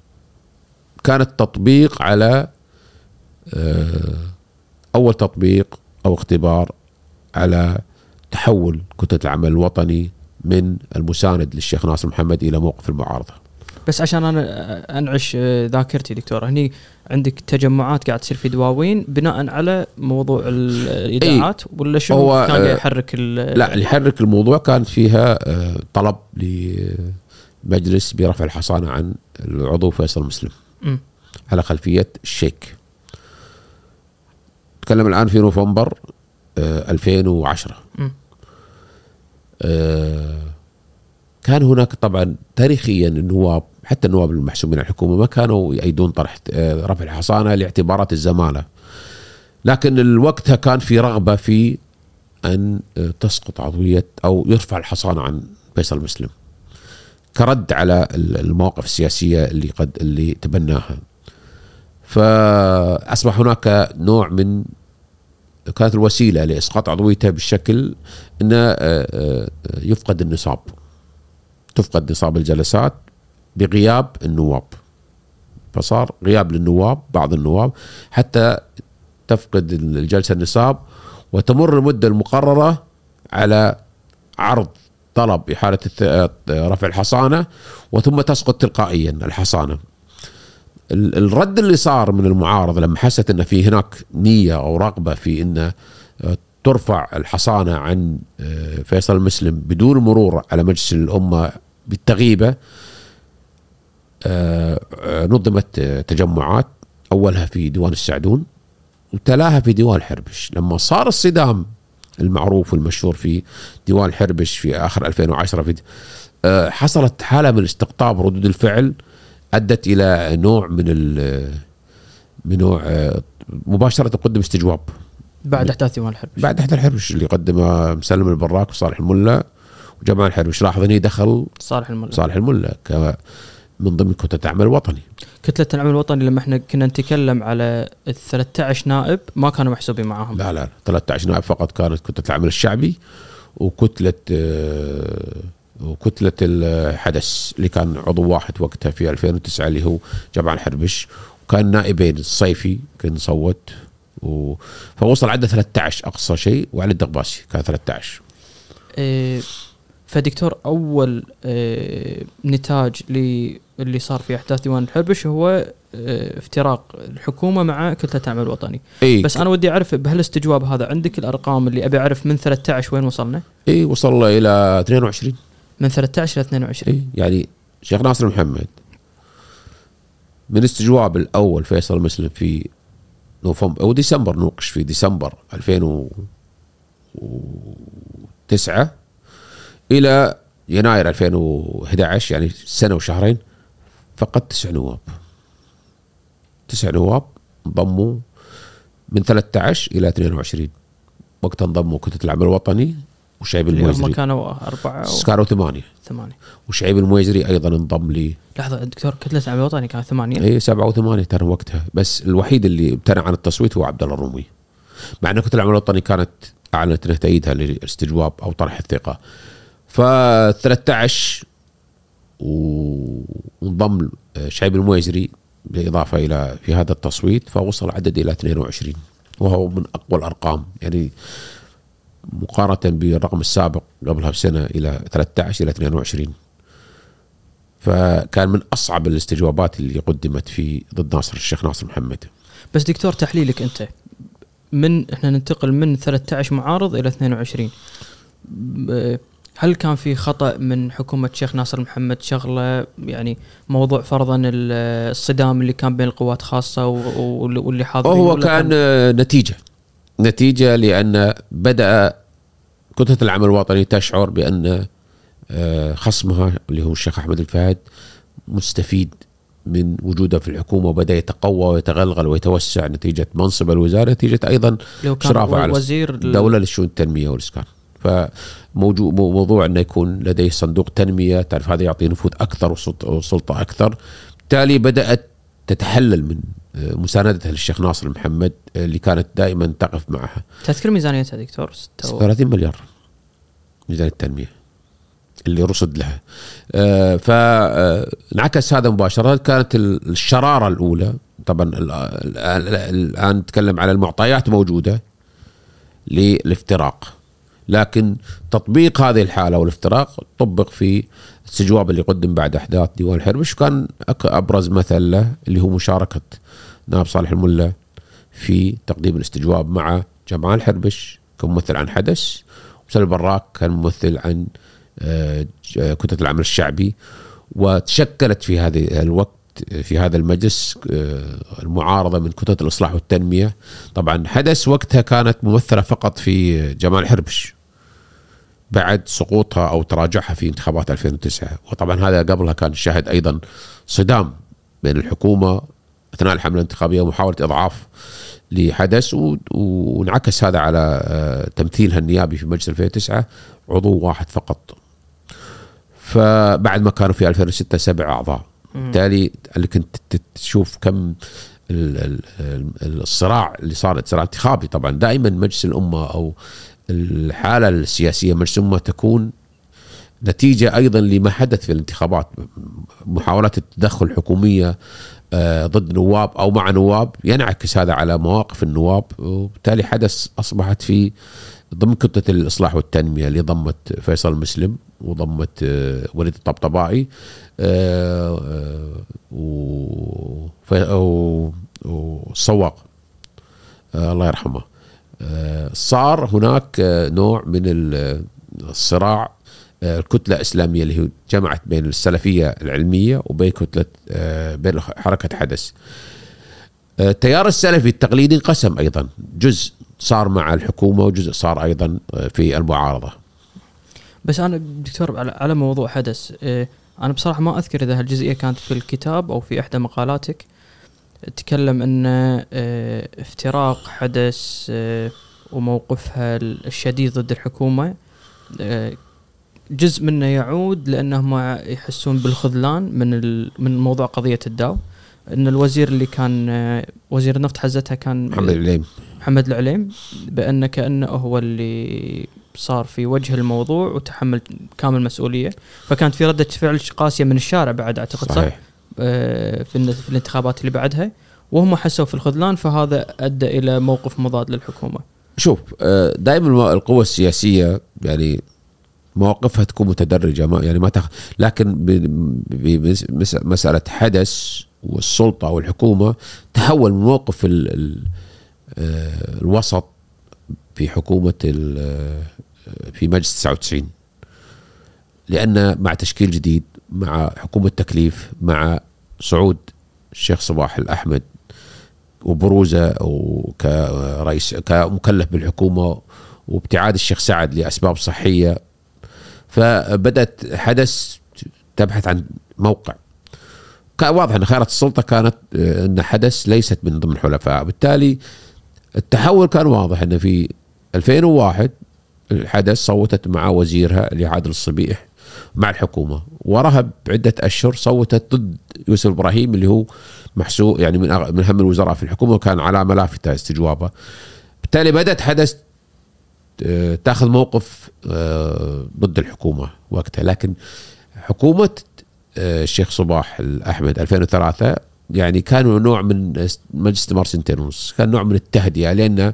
كانت تطبيق على آه، أول تطبيق أو اختبار على تحول كتلة العمل الوطني من المساند للشيخ ناصر محمد إلى موقف المعارضة.
بس عشان أنا أنعش ذاكرتي دكتور هني عندك تجمعات قاعد تصير في دواوين بناء على موضوع الإذاعات ولا شو
هو،
كان قاعد يحرك
لا اللي يحرك الموضوع كانت فيها طلب لمجلس برفع الحصانة عن العضو فيصل مسلم. على خلفية الشيك. نتكلم الآن في نوفمبر آه، 2010
مم.
آه، كان هناك طبعا تاريخيا النواب حتى النواب المحسوبين على الحكومة ما كانوا يأيدون طرح آه، رفع الحصانة لاعتبارات الزمالة. لكن الوقتها كان في رغبة في أن آه، تسقط عضوية أو يرفع الحصانة عن فيصل مسلم كرد على ال- المواقف السياسية اللي قد اللي تبناها. فأصبح هناك نوع من كانت الوسيلة لإسقاط عضويته بالشكل إنه آه، يفقد النصاب. تفقد نصاب الجلسات بغياب النواب. فصار غياب للنواب بعض النواب حتى تفقد الجلسة النصاب وتمر المدة المقررة على عرض طلب الث- رفع الحصانة وثم تسقط تلقائيا الحصانة. ال- الرد اللي صار من المعارضه لما حست إن في هناك نية أو رغبة في إن آه، ترفع الحصانة عن آه، فيصل المسلم بدون مرور على مجلس آه، آه، نظمت آه، تجمعات أولها في ديوان السعدون وتلاها في ديوان حربش. لما صار الصدام المعروف والمشهور في ديوان حربش في آخر 2010 في آه، حصلت حالة من استقطاب ردود الفعل أدت إلى نوع من ال من نوع آه، مباشرة قدم استجواب.
بعد أحداث ديوان الحرب
بعد احد الحربش اللي قدم مسلم البراك وصالح الملا وجمال الحربش لاحظ هني دخل
صالح الملا.
صالح الملا. من ضمن كتلة العمل الوطني.
كتلة العمل الوطني لما إحنا كنا نتكلم على ال 13 نائب ما كانوا محسوبين معاهم.
لا لا 13 نائب فقط كانت كتلة العمل الشعبي وكتلة آه، وكتلة الحدث اللي كان عضو واحد وقتها في 2009 اللي هو جمال الحربش. وكان نائبين الصيفي كان صوت و... فوصل عدد 13 أقصى شيء وعلي الدغباسي كان 13
إيه، فدكتور أول إيه، نتاج ل- اللي صار في أحداث ديوان الحربش هو إيه، افتراق الحكومة مع كتله العمل الوطني.
إي.
بس أنا ودي أعرف بهالاستجواب هذا عندك الأرقام اللي أبي أعرف من 13 وين وصلنا؟
إي وصل إلى 22
من 13 إلى 22
إي يعني شيخ ناصر محمد من استجواب الأول فيصل مسلم في نوفمبر أو ديسمبر نوقش في ديسمبر 2009 إلى يناير 2011 يعني سنة وشهرين. فقد تسع نواب. تسع نواب انضموا من 13 إلى 22 وقتها انضموا كتله العمل الوطني وشعيب
اللي هم كانوا أربعة أو
كانوا ثمانية.
ثمانية.
وشعيب المويزري أيضا انضم لي.
لحظة دكتور كتلة العمل الوطني كان ثمانية.
اي سبعة وثمانية ترى وقتها. بس الوحيد اللي امتنع عن التصويت هو عبد الله الرومي. مع ان كتله العمل الوطني كانت أعلنت إنها تأييدها للاستجواب أو طرح الثقة. ف 13 و- وانضم شعيب المويزري بالاضافه إلى في هذا التصويت فوصل عدد إلى 22 وهو من أقوى الأرقام. يعني مقارنة بالرقم السابق قبلها بسنة إلى 13 إلى 22 فكان من أصعب الاستجوابات اللي قدمت في ضد ناصر الشيخ ناصر محمد.
بس دكتور تحليلك أنت من إحنا ننتقل من 13 معارض إلى 22 ب- هل كان في خطأ من حكومة الشيخ ناصر محمد شغلة؟ يعني موضوع فرضا ال- الصدام اللي كان بين القوات و- واللي حاضرين
هو كان آه، نتيجة. نتيجة لأن بدأ كتلة العمل الوطني تشعر بأن آه، خصمها اللي هو الشيخ أحمد الفهد مستفيد من وجوده في الحكومة وبدأ يتقوى ويتغلغل ويتوسع نتيجة منصب الوزارة نتيجة أيضا
لو كان
إشرافه على الدولة للشؤون التنمية والإسكان. فموضوع موضوع إنه يكون لديه صندوق تنمية تعرف هذا يعطي نفوذ أكثر وسلط- وسلطة أكثر. بالتالي بدأت تتحلل من آه، مساندتها للشيخ ناصر محمد آه، اللي كانت دائما تقف معها.
تذكر ميزانيتها دكتور؟ ستة و-
30 مليار ميزانيه التنمية اللي رصد لها. فانعكس هذا مباشرة. كانت ال- الشرارة الأولى طبعا الآن نتكلم على المعطيات موجودة للافتراق. لكن تطبيق هذه الحالة والافتراق طبق في الاستجواب اللي قدم بعد أحداث ديوان الحربش وكان أبرز مثل له اللي هو مشاركة نائب صالح الملا في تقديم الاستجواب مع جمال الحربش كممثل عن حدث وسلم البراك كان ممثل عن آه، كتلة العمل الشعبي وتشكلت في هذه الوقت في هذا المجلس آه، المعارضة من كتله الإصلاح والتنمية. طبعا حدث وقتها كانت ممثلة فقط في جمال حربش بعد سقوطها أو تراجعها في انتخابات 2009 وطبعا هذا قبلها كان شهد أيضا صدام بين الحكومة أثناء الحملة الانتخابية ومحاولة إضعاف لحدث وانعكس هذا على آه، تمثيلها النيابي في مجلس 2009 عضو واحد فقط. فبعد ما كانوا في 2006 سبع أعضاء. بالتالي اللي كنت تشوف كم الصراع اللي صار صراع انتخابي طبعا. دائما مجلس الأمة أو الحالة السياسية مجلس الأمة تكون نتيجة أيضا لما حدث في الانتخابات محاولات التدخل الحكومية آه، ضد نواب أو مع نواب ينعكس هذا على مواقف النواب وبالتالي حدث أصبحت في ضمن كتلة الإصلاح والتنمية اللي ضمت فيصل مسلم وضمت آه، وليد الطبطبائي آه، والصواق الله يرحمه صار هناك نوع من الصراع الكتلة الإسلامية اللي جمعت بين السلفية العلمية وبين كتلة آه، بين حركة حدث. آه، التيار السلفي التقليدي انقسم أيضا جزء صار مع الحكومة وجزء صار أيضا آه، في المعارضة.
بس أنا دكتور على موضوع حدث أنا بصراحة ما أذكر إذا هالجزئية كانت في الكتاب أو في إحدى مقالاتك. تكلم إن افتراق حدث وموقفها الشديد ضد الحكومة جزء منه يعود لأنهم يحسون بالخذلان من من موضوع قضية الداو. إن الوزير اللي كان وزير النفط حزتها كان
محمد العليم
محمد العليم بأن كانه هو اللي صار في وجه الموضوع وتحمل كامل مسؤوليه فكانت في ردة فعل قاسية من الشارع بعد أعتقد صحيح. صح آه، في, في الانتخابات اللي بعدها. وهم حسوا في الخذلان فهذا أدى إلى موقف مضاد للحكومة.
شوف آه، دائما القوى السياسية يعني مواقفها تكون متدرجة ما يعني ما تخ... لكن بمساله حدث والسلطة والحكومة تحول من موقف ال... ال... الوسط في. آه، في مجلس 99 لأن مع تشكيل جديد مع حكومة تكليف مع صعود الشيخ صباح الأحمد وبروزة كرئيس كمكلف بالحكومة وابتعاد الشيخ سعد لأسباب صحية فبدأت حدث تبحث عن موقع كان واضح إن خيارات السلطة كانت آه، إن حدث ليست من ضمن الحلفاء بالتالي التحول كان واضح إنه في 2001 الحدث صوتت مع وزيرها اللي عادل الصبيح مع الحكومة. وراها بعدة أشهر صوتت ضد يوسف إبراهيم اللي هو محسوب يعني من من اهم الوزراء في الحكومة وكان علامه لافته استجوابه. بالتالي بدأت حدث تاخذ موقف آه، ضد الحكومة وقتها. لكن حكومة آه، الشيخ صباح الأحمد 2003 يعني كانوا نوع من مجلس استمر سنتين ونص كان نوع من التهدئة لأن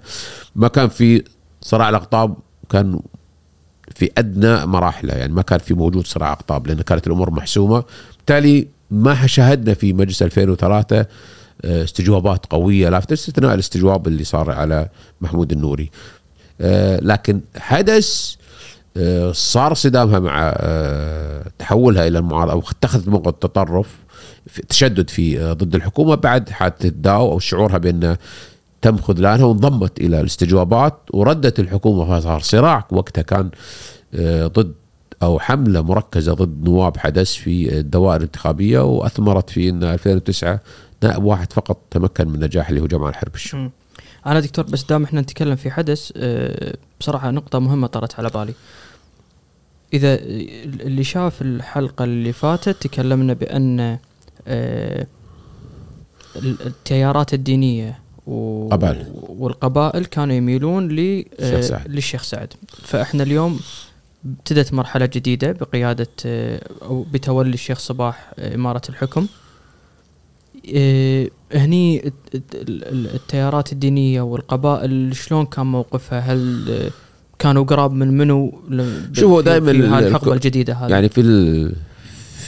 ما كان في صراع الأقطاب كان في أدنى مراحله يعني ما كان في موجود صراع أقطاب لأن كانت الأمور محسومة. بالتالي ما شاهدنا في مجلس 2003 آه، استجوابات قوية لا استثناء الاستجواب اللي صار على محمود النوري. آه، لكن حدث آه، صار صدامها مع تحولها إلى المعارضة أو اتخذت موقف التطرف تشدد في ضد الحكومة بعد حادثة داو أو شعورها بأن تم خذلانها وانضمت إلى الاستجوابات وردت الحكومة. فصار صراع. وقتها كان ضد أو حملة مركزة ضد نواب حدث في الدوائر الانتخابية وأثمرت في إن 2009 نائب واحد فقط تمكن من النجاح اللي هو جمال حربش.
أنا دكتور بس دام إحنا نتكلم في حدث آه، بصراحة نقطة مهمة طرت على بالي. إذا اللي شاف الحلقة اللي فاتت تكلمنا بأن آه، التيارات الدينية و... قبائل. والقبائل كانوا يميلون ل... آه، للشيخ سعد. فإحنا اليوم ابتدت مرحلة جديدة بقيادة أو بتولي الشيخ صباح إمارة الحكم. هني التيارات الدينية والقبائل شلون كان موقفها؟ هل كانوا قراب من منو؟ ل-
شوف هو
في-
دائماً
الحقبة
الجديدة
هذه؟
يعني في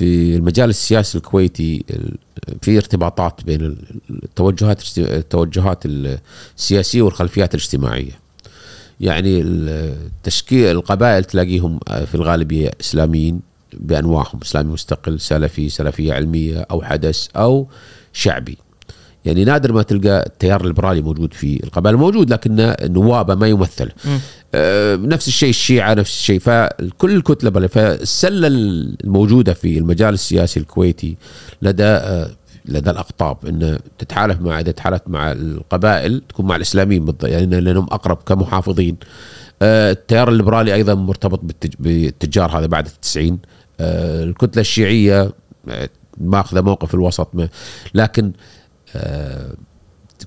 في المجال السياسي الكويتي ال- في ارتباطات بين ال- التوجهات التوجهات السياسية والخلفيات الاجتماعية. يعني ال- تشكيل القبائل تلاقيهم في الغالبية إسلاميين بأنواعهم إسلامي مستقل سلفي سلفية علمية أو حدث أو شعبي. يعني نادر ما تلقى التيار الليبرالي موجود في القبائل. موجود لكن نوابه ما يمثل.
مم.
آه، نفس الشيء الشيعة نفس الشيء. فكل الكتلة بل- فالسلة الموجودة في المجال السياسي الكويتي لدى آه، لدى الأقطاب. أن تتحالف مع إذا تحالفت مع القبائل تكون مع الإسلاميين بالض- يعني لأنهم أقرب كمحافظين. آه، التيار الليبرالي أيضا مرتبط بالتج- بالتجار هذا بعد التسعين. الكتلة الشيعية آه، ماخذة موقف الوسط لكن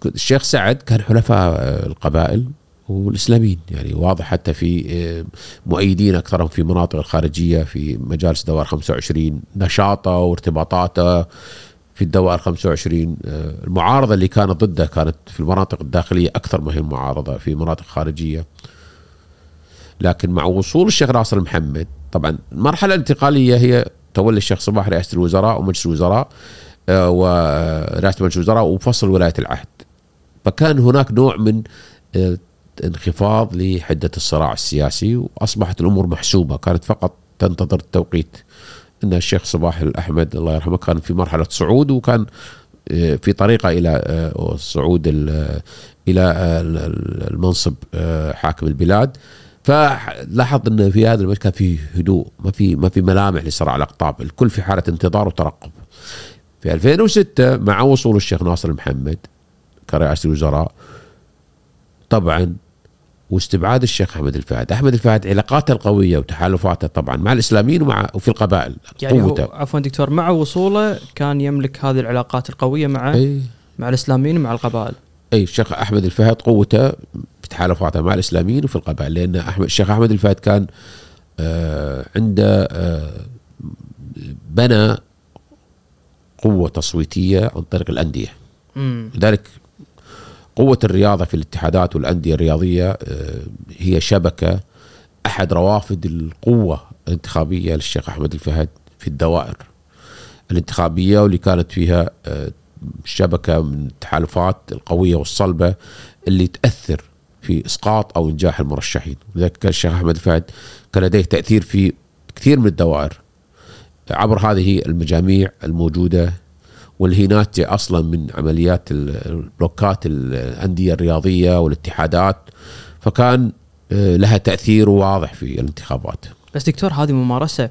الشيخ سعد كان حلفاء آه، القبائل والإسلاميين يعني واضح حتى في آه، مؤيدين أكثرهم في مناطق الخارجية في مجالس دوائر 25 نشاطه وارتباطاته في الدوائر 25 آه، المعارضة اللي كانت ضده كانت في المناطق الداخلية أكثر ما هي المعارضه في مناطق خارجية. لكن مع وصول الشيخ ناصر محمد طبعا المرحلة الانتقالية هي تولي الشيخ صباح رئاسة الوزراء ومجلس الوزراء آه، ورئاسة مجلس الوزراء وفصل ولاية العهد. فكان هناك نوع من آه، انخفاض لحدة الصراع السياسي وأصبحت الأمور محسوبة. كانت فقط تنتظر التوقيت. إن الشيخ صباح الأحمد الله يرحمه كان في مرحلة صعود وكان آه، في طريقة إلى آه، ال- إلى آه، المنصب آه، حاكم البلاد. فلاحظ إن في هذا المجال كان في هدوء ما في ما في ملامح لصراع الأقطاب. الكل في حالة انتظار وترقب. في 2006 مع وصول الشيخ ناصر محمد كرئاسه الوزراء طبعا واستبعاد الشيخ أحمد الفهد، أحمد الفهد علاقاته القوية وتحالفاته طبعا مع الإسلاميين ومع وفي القبائل
يعني
قوته.
عفوا دكتور مع وصوله كان يملك هذه العلاقات القوية مع
إي.
مع الإسلاميين ومع القبائل.
إي الشيخ أحمد الفهد قوته في تحالفاته مع الإسلاميين وفي القبائل لأن احمد الشيخ أحمد الفهد كان آه عنده آه بنى قوة تصويتية عن طريق الأندية.
امم
لذلك قوة الرياضة في الاتحادات والأندية الرياضية آه، هي شبكة أحد روافد القوة الانتخابية للشيخ أحمد الفهد في الدوائر الانتخابية واللي كانت فيها آه، شبكة من التحالفات القوية والصلبة اللي تأثر في إسقاط أو إنجاح المرشحين. لذلك كان الشيخ أحمد الفهد كان لديه تأثير في كثير من الدوائر. عبر هذه المجاميع الموجودة واللي هي ناتجة أصلا من عمليات ال- البلوكات الأندية الرياضية والاتحادات. فكان آه، لها تأثير واضح في الانتخابات.
بس دكتور هذه ممارسة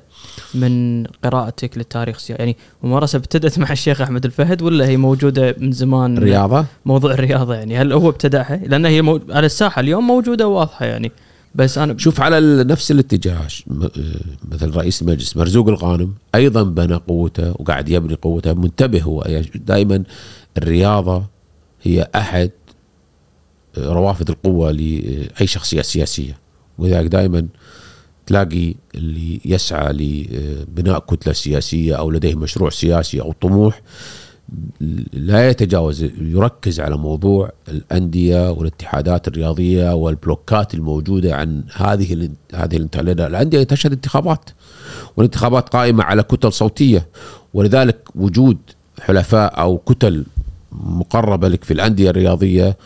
من قراءتك للتاريخ؟ يعني ممارسة ابتدت مع الشيخ أحمد الفهد ولا هي موجودة من زمان؟
الرياضة
موضوع الرياضة يعني هل هو ابتدعها لأن هي مو... على الساحة اليوم موجودة واضحه يعني. بس أنا
شوف على نفس الاتجاه آه، مثل رئيس المجلس مرزوق الغانم أيضا بنى قوته وقاعد يبني قوته منتبه هو. دائما الرياضة هي أحد آه، روافد القوة لأي شخصية سياسية. ولذلك دائما تلاقي اللي يسعى لبناء كتلة سياسية أو لديه مشروع سياسي أو طموح لا يتجاوز يركز على موضوع الأندية والاتحادات الرياضية والبلوكات الموجودة عن هذه هذه الأندية تشهد انتخابات والانتخابات قائمة على كتل صوتية ولذلك وجود حلفاء أو كتل مقربة لك في الأندية الرياضية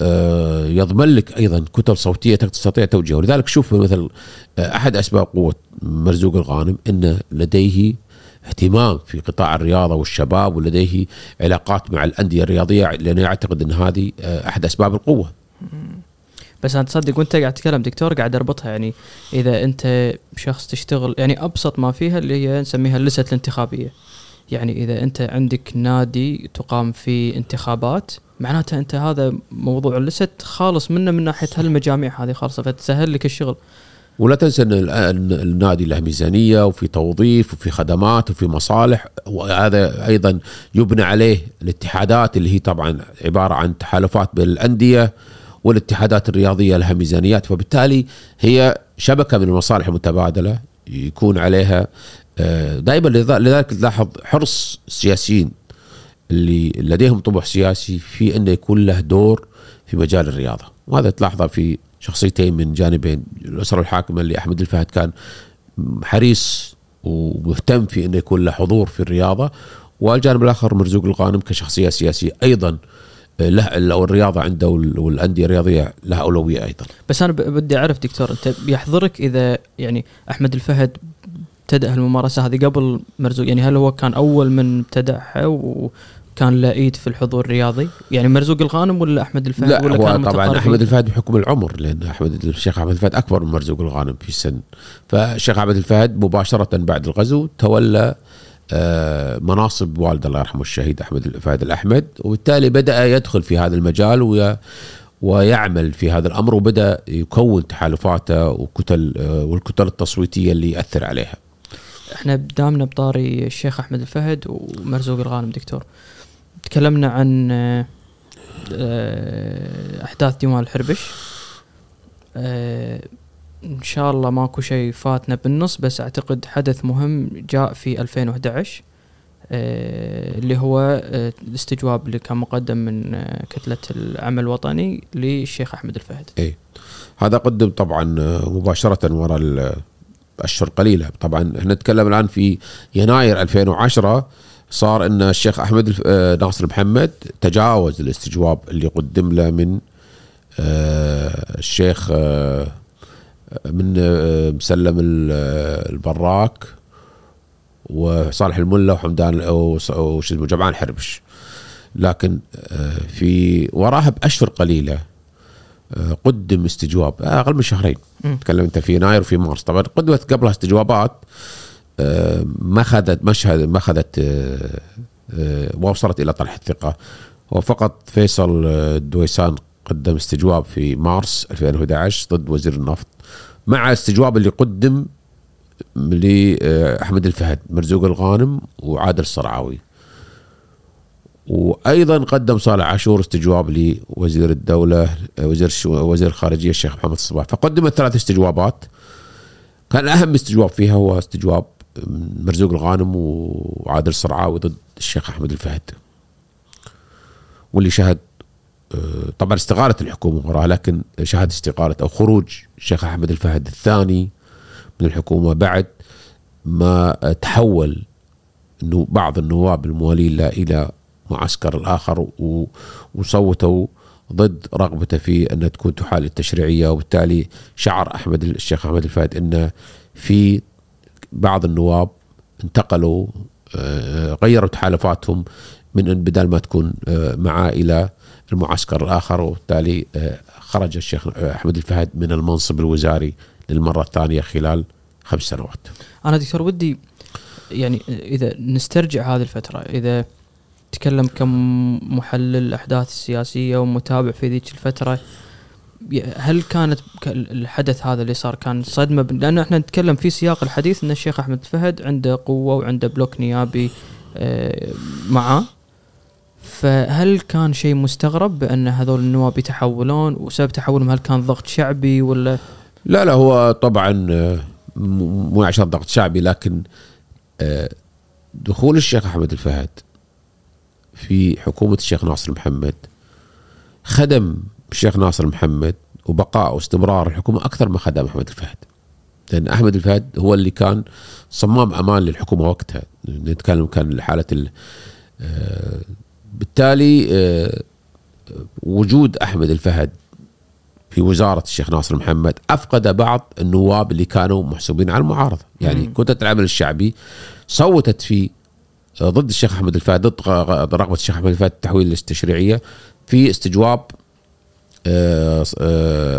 آه، يضمن لك أيضا كتل صوتية تستطيع توجيهها. ولذلك شوف مثل آه، أحد أسباب قوة مرزوق الغانم انه لديه اهتمام في قطاع الرياضة والشباب ولديه علاقات مع الأندية الرياضية لأنه يعتقد أن هذه آه، أحد أسباب القوة.
بس أنا تصدق وأنت قاعد تتكلم دكتور قاعد أربطها يعني إذا أنت شخص تشتغل يعني أبسط ما فيها اللي هي نسميها اللسه الانتخابية. يعني إذا أنت عندك نادي تقام فيه انتخابات معناته أنت هذا موضوع اللست خالص منه من ناحية هالمجاميع هذه خالصه فتسهل لك الشغل.
ولا تنسى أن ال- الن- النادي له ميزانية وفي توظيف وفي خدمات وفي مصالح وهذا أيضا يبنى عليه الاتحادات اللي هي طبعا عبارة عن تحالفات بين الأندية والاتحادات الرياضية لها ميزانيات. فبالتالي هي شبكة من المصالح المتبادلة يكون عليها آه، دائما لذلك تلاحظ حرص السياسيين اللي لديهم طموح سياسي في انه يكون له دور في مجال الرياضة. وهذا تلاحظه في شخصيتين من جانبين الأسرة الحاكمة اللي أحمد الفهد كان حريص ومهتم في إنه يكون له حضور في الرياضة والجانب الآخر مرزوق الغانم كشخصية سياسية أيضا له الرياضة عنده والأندية الرياضية لها أولوية أيضا.
بس أنا بدي أعرف دكتور أنت بيحضرك إذا يعني أحمد الفهد ابتدأ الممارسه هذه قبل مرزوق يعني هل هو كان أول من ابتدعها وكان له ايد في الحضور الرياضي؟ يعني مرزوق الغانم ولا أحمد الفهد
لا
ولا
هو
كان
طبعا أحمد الفهد بحكم العمر لأن أحمد الشيخ أحمد الفهد أكبر من مرزوق الغانم في السن فالشيخ أحمد الفهد مباشرة بعد الغزو تولى آه، مناصب والده الله يرحمه الشهيد أحمد الفهد الأحمد وبالتالي بدأ يدخل في هذا المجال وي ويعمل في هذا الأمر وبدأ يكون تحالفاته وكتل آه، والكتل التصويتية اللي يأثر عليها.
إحنا دامنا بطاري الشيخ أحمد الفهد ومرزوق الغانم دكتور. تكلمنا عن آه، أحداث ديوان الحربش. إن شاء الله ماكو شيء فاتنا بالنص بس أعتقد حدث مهم جاء في 2011 آه اللي هو آه الاستجواب اللي كان مقدم من آه كتلة العمل الوطني للشيخ أحمد الفهد.
اي هذا قدم طبعا آه، مباشرة وراء الأشهر قليلة. طبعا إحنا نتكلم الآن في يناير 2010 صار إن الشيخ أحمد آه، ناصر محمد تجاوز الاستجواب اللي قدم له من آه، الشيخ من آه، مسلم البراك وصالح الملا وحمدان وش اسمه جمعان حربش. لكن في وراها بأشهر قليلة قدم استجواب أقل من شهرين. تكلم أنت في يناير وفي مارس. طبعا قدمت قبلها استجوابات ما اخذت مشهد ما اخذت وصلت إلى طرح الثقة. وفقط فيصل الدويسان قدم استجواب في مارس 2011 ضد وزير النفط مع استجواب اللي قدم لاحمد الفهد مرزوق الغانم وعادل الصرعاوي. وأيضا قدم صالح عاشور استجواب لوزير الدولة وزير وزير الخارجية الشيخ محمد الصباح. فقدمت ثلاث استجوابات. كان أهم استجواب فيها هو استجواب مرزوق الغانم وعادل الصرعاوي ضد الشيخ أحمد الفهد. واللي شهد طبعا استقالة الحكومة وراها لكن شهد استقالة أو خروج الشيخ أحمد الفهد الثاني من الحكومة بعد ما تحول إنه بعض النواب الموالين له إلى معسكر الآخر وصوتوا ضد رغبته في أن تكون تحال التشريعية. وبالتالي شعر أحمد الشيخ أحمد الفهد ان في بعض النواب انتقلوا آه، غيروا تحالفاتهم من بدل ما تكون معاه إلى المعسكر الآخر وبالتالي آه، خرج الشيخ آه، أحمد الفهد من المنصب الوزاري للمرة الثانية خلال خمس سنوات.
أنا دكتور ودي يعني إذا نسترجع هذه الفترة إذا تكلم كمحلل الأحداث السياسية ومتابع في ذيك الفترة هل كانت الحدث هذا اللي صار كان صدمة؟ لأن إحنا نتكلم في سياق الحديث إن الشيخ أحمد الفهد عنده قوة وعنده بلوك نيابي آه، معاه. فهل كان شيء مستغرب بأن هذول النواب يتحولون؟ وسبب تحولهم هل كان ضغط شعبي ولا؟
لا لا هو طبعا آه، مو عشان ضغط شعبي لكن آه، دخول الشيخ أحمد الفهد في حكومة الشيخ ناصر محمد خدم الشيخ ناصر محمد وبقاء واستمرار الحكومة أكثر ما خدم احمد الفهد. لأن أحمد الفهد هو اللي كان صمام أمان للحكومة وقتها. نتكلم كان حاله آه، بالتالي آه، وجود أحمد الفهد في وزارة الشيخ ناصر محمد أفقد بعض النواب اللي كانوا محسوبين على المعارضة، يعني كتلة العمل الشعبي صوتت في آه، ضد الشيخ أحمد الفهد ضد رغبة الشيخ أحمد الفهد التحويل التشريعيه في استجواب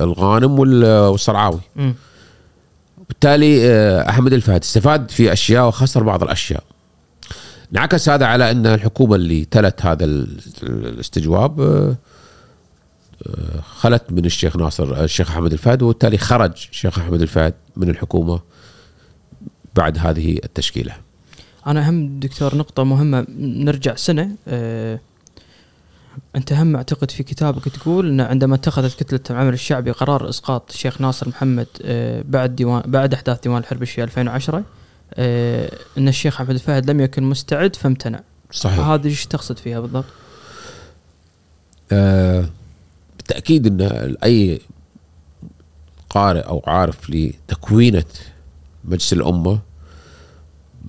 الغانم والصرعاوي. بالتالي أحمد الفهد استفاد في أشياء وخسر بعض الأشياء. انعكس هذا على أن الحكومة اللي تلت هذا الاستجواب آه، آه، خلت من الشيخ ناصر الشيخ أحمد الفهد وبالتالي خرج الشيخ أحمد الفهد من الحكومة بعد هذه التشكيلة.
أنا أهم دكتور نقطة مهمة نرجع سنة أه أنت هم أعتقد في كتابك تقول إن عندما اتخذت كتلة العمل الشعبي قرار إسقاط الشيخ ناصر محمد أه بعد ديوان بعد أحداث ديوان الحرب في 2010 آه، إن الشيخ احمد الفهد لم يكن مستعد فامتنع
صحيح
هذه إيش تقصد فيها بالضبط؟
آه بالتأكيد إن أي قارئ أو عارف لتكوينة مجلس الأمة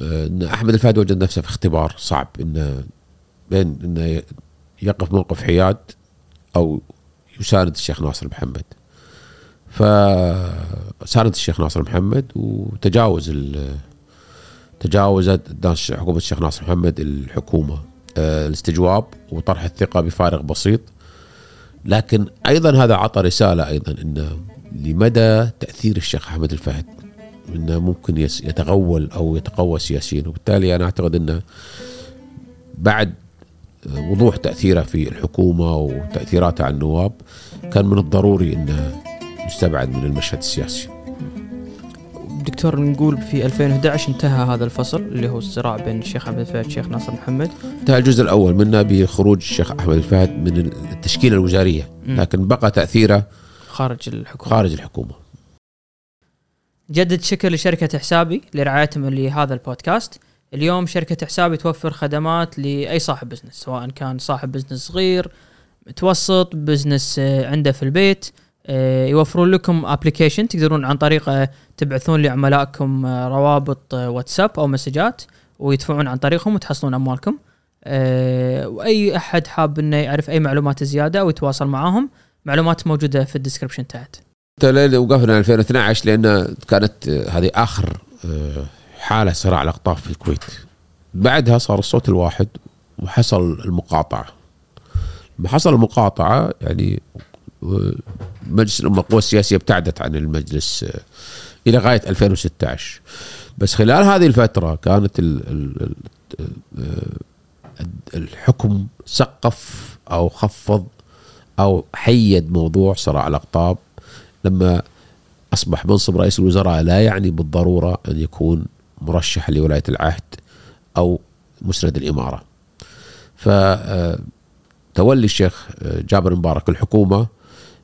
إن أحمد الفهد وجد نفسه في اختبار صعب انه بين انه يقف موقف حياد أو يساند الشيخ ناصر محمد. فساند الشيخ ناصر محمد وتجاوز تجاوزت حكومة الشيخ ناصر محمد الحكومة. آه، الاستجواب وطرح الثقة بفارق بسيط. لكن أيضا هذا عطى رسالة أيضا انه لمدى تأثير الشيخ أحمد الفهد؟ انه ممكن يتغول أو يتقوى سياسيا وبالتالي أنا أعتقد انه بعد وضوح تأثيره في الحكومة وتاثيراته على النواب كان من الضروري إنه يستبعد من المشهد السياسي.
دكتور نقول في 2011 انتهى هذا الفصل اللي هو الصراع بين الشيخ أحمد الفهد والشيخ ناصر محمد.
انتهى الجزء الأول منه بخروج الشيخ أحمد الفهد من التشكيلة الوزارية، لكن بقى تأثيره
خارج الحكومة.
خارج الحكومة.
جدد شكر لشركة حسابي لرعايتهم لهذا البودكاست. اليوم شركة حسابي توفر خدمات لأي صاحب business سواء كان صاحب business صغير متوسط business آه، عنده في البيت آه، يوفرون لكم application تقدرون عن طريقه تبعثون لعملائكم آه، روابط واتساب أو مسجات ويدفعون عن طريقهم وتحصلون أموالكم. وأي أحد حاب إنه يعرف أي معلومات زيادة أو يتواصل معاهم معلومات موجودة في ال description تحت.
وقفنا 2012 لأن كانت هذه آخر حالة صراع الأقطاب في الكويت. بعدها صار الصوت الواحد وحصل المقاطعة. لما حصل المقاطعة يعني مجلس الأمة القوى السياسية ابتعدت عن المجلس إلى غاية 2016 بس خلال هذه الفترة كانت الحكم سقف أو خفض أو حيد موضوع صراع الأقطاب. لما أصبح منصب رئيس الوزراء لا يعني بالضرورة أن يكون مرشح لولاية العهد أو مسند الإمارة. فتولي الشيخ جابر مبارك الحكومة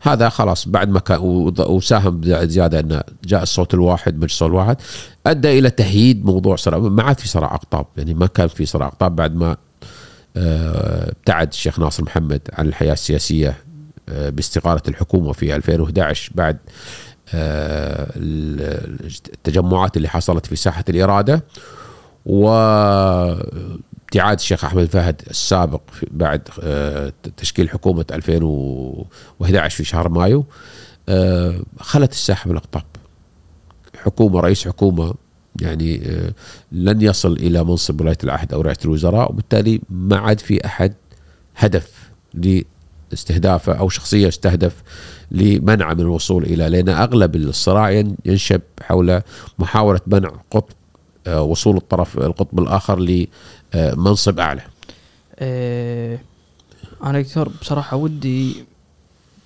هذا خلاص بعد ما كان وساهم زياده انه جاء الصوت الواحد مجلس الصوت الواحد أدى إلى تهييد موضوع صراع ما عاد في صراع أقطاب يعني ما كان في صراع أقطاب بعد ما آه، ابتعد الشيخ ناصر محمد عن الحياة السياسية آه، باستقالة الحكومة في 2011 بعد آه، التجمعات اللي حصلت في ساحة الإرادة وابتعاد الشيخ أحمد فهد السابق بعد آه، تشكيل حكومة 2011 في شهر مايو. آه، خلت الساحة بالأقطاب. حكومة رئيس حكومة يعني لن يصل إلى منصب ولاية العهد أو رئاسة الوزراء وبالتالي ما عاد في أحد هدف لاستهدافه أو شخصية استهدف لمنع من الوصول إلى لأن أغلب الصراع ينشب حول محاولة منع قطب آه، وصول الطرف القطب الآخر لمنصب أعلى.
أه أنا دكتور بصراحة ودي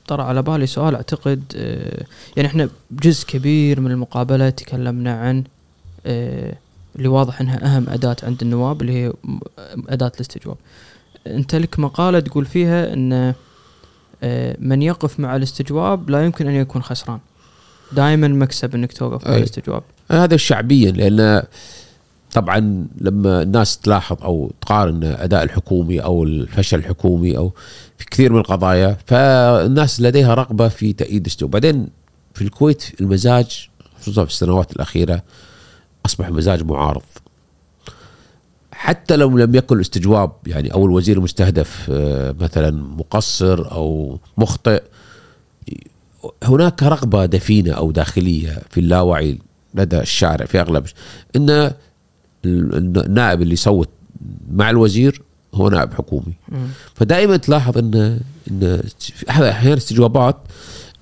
طرى على بالي سؤال أعتقد أه يعني إحنا جزء كبير من المقابلة تكلمنا عن أه اللي واضح إنها أهم أداة عند النواب اللي هي أداة الاستجواب. أنت لك مقالة تقول فيها إن آه، من يقف مع الاستجواب لا يمكن أن يكون خسران. دائما مكسب إنك توقف مع الاستجواب.
هذا شعبيا لأن طبعا لما الناس تلاحظ أو تقارن أداء الحكومي أو الفشل الحكومي أو في كثير من القضايا فالناس لديها رغبة في تأييد الاستجواب. بعدين في الكويت المزاج خصوصا في السنوات الأخيرة أصبح مزاج معارض. حتى لو لم يكن الاستجواب يعني أو الوزير المستهدف آه، مثلا مقصر أو مخطئ هناك رغبة دفينة أو داخلية في اللاوعي لدى الشارع في أغلب إن النائب اللي يصوت مع الوزير هو نائب حكومي. فدائما تلاحظ إن إن أحيانا استجوابات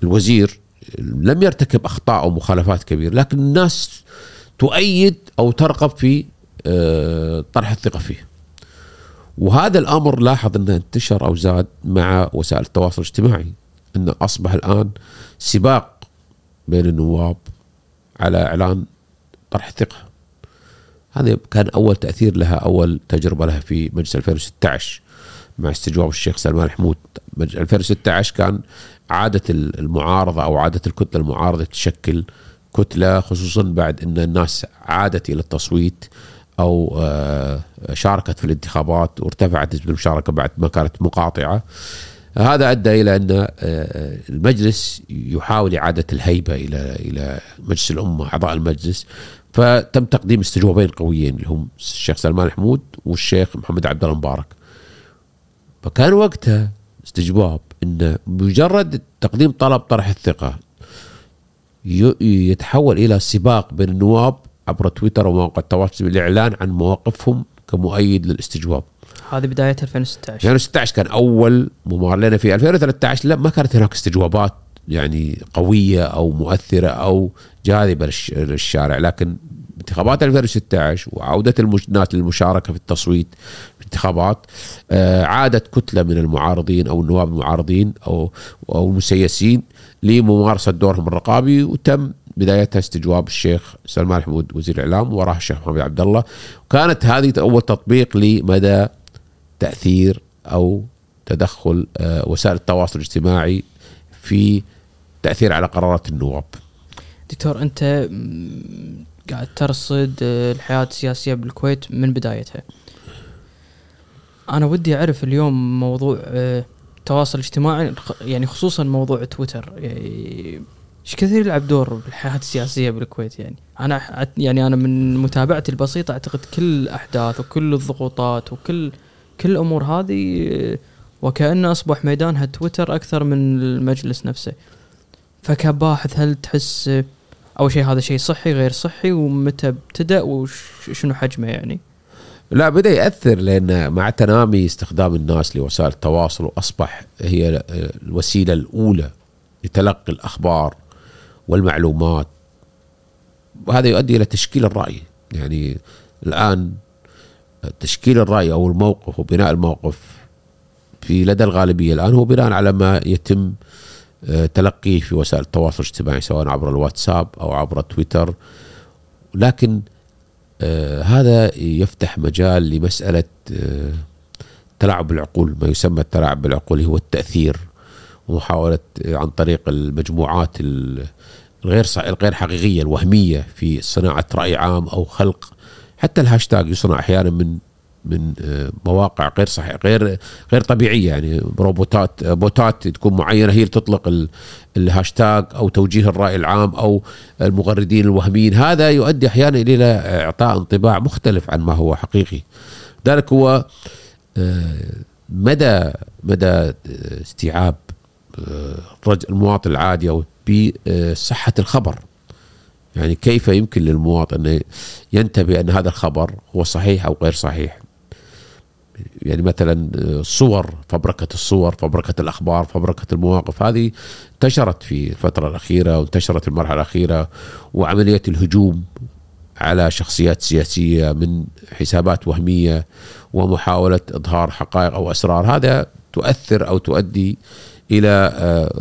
الوزير لم يرتكب أخطاء أو مخالفات كبيرة لكن الناس تؤيد أو ترغب في طرح الثقة فيه. وهذا الأمر لاحظ أنه انتشر أو زاد مع وسائل التواصل الاجتماعي أنه أصبح الآن سباق بين النواب على إعلان طرح الثقة. هذا كان أول تأثير لها أول تجربة لها في مجلس 2016 مع استجواب الشيخ سلمان الحمود. 2016 كان عادة المعارضة أو عادة الكتلة المعارضة تشكل كتلة خصوصا بعد أن الناس عادت إلى التصويت أو آه، شاركت في الانتخابات وارتفعت نسبة المشاركة بعد ما كانت مقاطعة. هذا أدى إلى أن آه، المجلس يحاول إعادة الهيبة إلى إلى مجلس الأمة أعضاء المجلس. فتم تقديم استجوابين قويين اللي هم الشيخ سلمان حمود والشيخ محمد عبد الله مبارك. فكان وقتها استجواب انه مجرد تقديم طلب طرح الثقة يتحول إلى سباق بين النواب عبر تويتر ومواقع التواصل بالاعلان عن مواقفهم كمؤيد للاستجواب.
هذه بداية 2016
2016 كان أول ممار لنا في 2013 لا ما كانت هناك استجوابات يعني قوية أو مؤثرة أو جاذبة للشارع لكن انتخابات 2016 وعودة الناس للمشاركة في التصويت في الانتخابات آه، عادت كتلة من المعارضين أو النواب المعارضين أو أو المسيسين لممارسة دورهم الرقابي وتم بدايتها استجواب الشيخ سلمان حمود وزير الإعلام وراه الشيخ محمد عبد الله وكانت هذه أول تطبيق لمدى تأثير أو تدخل آه، وسائل التواصل الاجتماعي في تأثير على قرارات النواب.
دكتور أنت قاعد ترصد آه، الحياة السياسية بالكويت من بدايتها. أنا ودي أعرف اليوم موضوع آه، التواصل الاجتماعي يعني خصوصا موضوع تويتر يعني إيش كثير يلعب دور بالحياة السياسية بالكويت يعني؟ أنا يعني أنا من متابعتي البسيطة أعتقد كل الاحداث وكل الضغوطات وكل كل الأمور هذه وكأنه أصبح ميدانها تويتر أكثر من المجلس نفسه. فكباحث هل تحس اول شيء هذا شيء صحي غير صحي؟ ومتى ابتدأ وشنو حجمه يعني؟
لا بدأ يأثر لأن مع تنامي استخدام الناس لوسائل التواصل وأصبح هي الوسيلة الأولى لتلقي الأخبار. والمعلومات. وهذا يؤدي إلى تشكيل الرأي. يعني الآن تشكيل الرأي أو الموقف وبناء الموقف في لدى الغالبية الآن هو بناء على ما يتم آه، تلقيه في وسائل التواصل الاجتماعي سواء عبر الواتساب أو عبر تويتر. لكن آه هذا يفتح مجال لمسألة آه تلاعب العقول ما يسمى التلاعب بالعقول هو التأثير. ومحاولة آه، عن طريق المجموعات الغير الغير حقيقية الوهمية في صناعة رأي عام أو خلق. حتى الهاشتاج يصنع أحيانا من من آه، مواقع غير صحيح غير غير طبيعية. يعني روبوتات بوتات تكون معينة هي اللي تطلق الهاشتاج أو توجيه الرأي العام أو المغردين الوهميين. هذا يؤدي أحيانا إلى إعطاء انطباع مختلف عن ما هو حقيقي. ذلك هو آه، مدى مدى استيعاب آه، المواطن العادي أو بصحه الخبر. يعني كيف يمكن للمواطن أن ينتبه أن هذا الخبر هو صحيح أو غير صحيح؟ يعني مثلا صور فبركة الصور فبركة الأخبار فبركة المواقف هذه انتشرت في الفترة الأخيرة وانتشرت في المرحلة الأخيرة وعملية الهجوم على شخصيات سياسية من حسابات وهمية ومحاولة إظهار حقائق أو أسرار هذا تؤثر أو تؤدي إلى آه،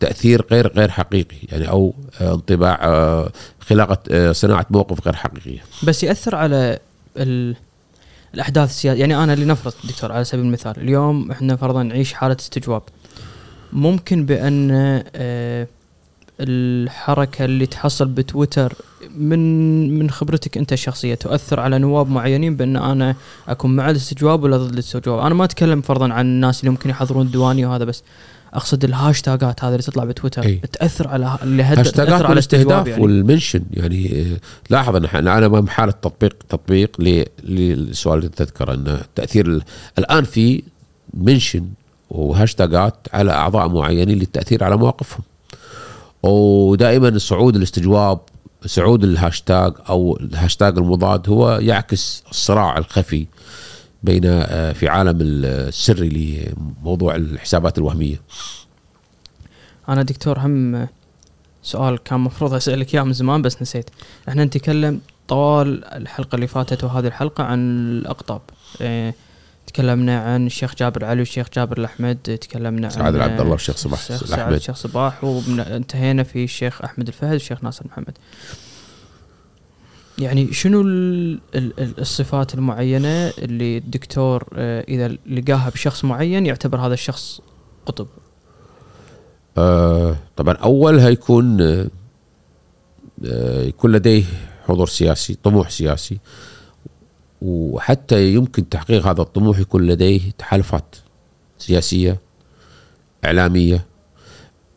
تأثير غير غير حقيقي يعني أو آه، انطباع آه، خلاقة صناعة موقف غير حقيقيه
بس يأثر على ال... الأحداث السياسيه يعني أنا لنفرض دكتور على سبيل المثال اليوم إحنا فرضا نعيش حالة استجواب. ممكن بأن الحركة اللي تحصل بتويتر من من خبرتك أنت الشخصيه تؤثر على نواب معينين بأن أنا أكون مع الاستجواب ولا ضد الاستجواب أنا ما أتكلم فرضا عن الناس اللي ممكن يحضرون الديواني وهذا بس أقصد الهاشتاجات هذه اللي تطلع بتويتر أي. تأثر على اللي
هد... تأثر على الاستهداف يعني. وال mention يعني آه، لاحظ إن أنا امام حاله تطبيق تطبيق للسؤال اللي تذكره إن تأثير الآن في mention وهاشتاجات على أعضاء معينين للتأثير على مواقفهم ودائما صعود الاستجواب صعود الهاشتاج أو الهاشتاج المضاد هو يعكس الصراع الخفي بين آه، في عالم السري لموضوع الحسابات الوهمية.
أنا دكتور هم سؤال كان مفروض أسألك إياه من زمان بس نسيت. إحنا نتكلم طوال الحلقة اللي فاتت وهذه الحلقة عن الأقطاب. إيه تكلمنا عن الشيخ جابر علي والشيخ جابر الأحمد تكلمنا عن
سعد عبد الله والشيخ صباح
الشيخ الشيخ صباح وانتهينا في الشيخ أحمد الفهد والشيخ ناصر محمد. يعني شنو الصفات المعينة اللي الدكتور آه، إذا لقاها بشخص معين يعتبر هذا الشخص قطب؟
آه طبعا اول هيكون آه, آه، يكون لديه حضور سياسي طموح سياسي. وحتى يمكن تحقيق هذا الطموح يكون لديه تحالفات سياسية إعلامية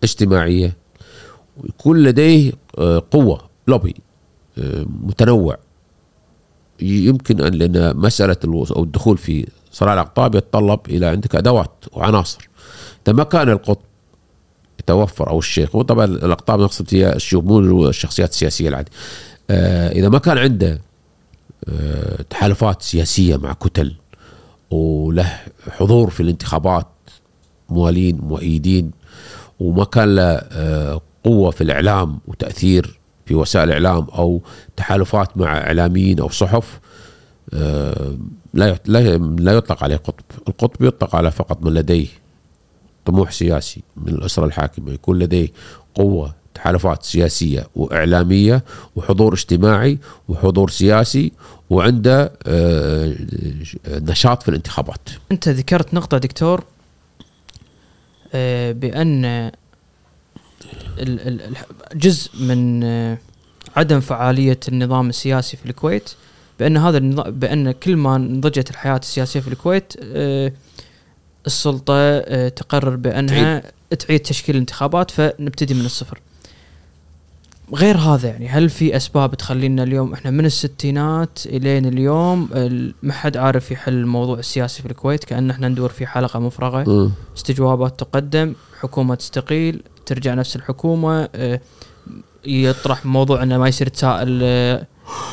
اجتماعية ويكون لديه آه، قوة لوبي آه، متنوع. يمكن ان لأن مسألة أو الدخول في صراع الأقطاب يتطلب إلى عندك أدوات وعناصر. إذا ما كان القطب يتوفر أو الشيخ وطبعا الأقطاب نقصد الشيوخ مو الشخصيات السياسية العادية. آه إذا ما كان عنده تحالفات سياسية مع كتل وله حضور في الانتخابات موالين مؤيدين وما كان له آه قوة في الإعلام وتأثير في وسائل الإعلام أو تحالفات مع إعلاميين أو صحف آه لا لا يطلق عليه قطب، القطب يطلق على فقط من لديه طموح سياسي من الأسرة الحاكمة يكون لديه قوة تحالفات سياسية وإعلامية وحضور اجتماعي وحضور سياسي وعنده آه، نشاط في الانتخابات.
أنت ذكرت نقطة دكتور آه، بأن جزء من آه، عدم فعالية النظام السياسي في الكويت بأن هذا بأن كل ما نضجت الحياة السياسية في الكويت السلطة تقرر بأنها تعيد, تعيد تشكيل الانتخابات فنبتدي من الصفر. غير هذا يعني هل في أسباب تخلينا اليوم إحنا من الستينات إلين اليوم ما حد عارف يحل الموضوع السياسي في الكويت كأن إحنا ندور في حلقة مفرغة. استجوابات تقدم حكومة تستقيل ترجع نفس الحكومة آه، يطرح موضوع إنه ما يصير تساءل آه،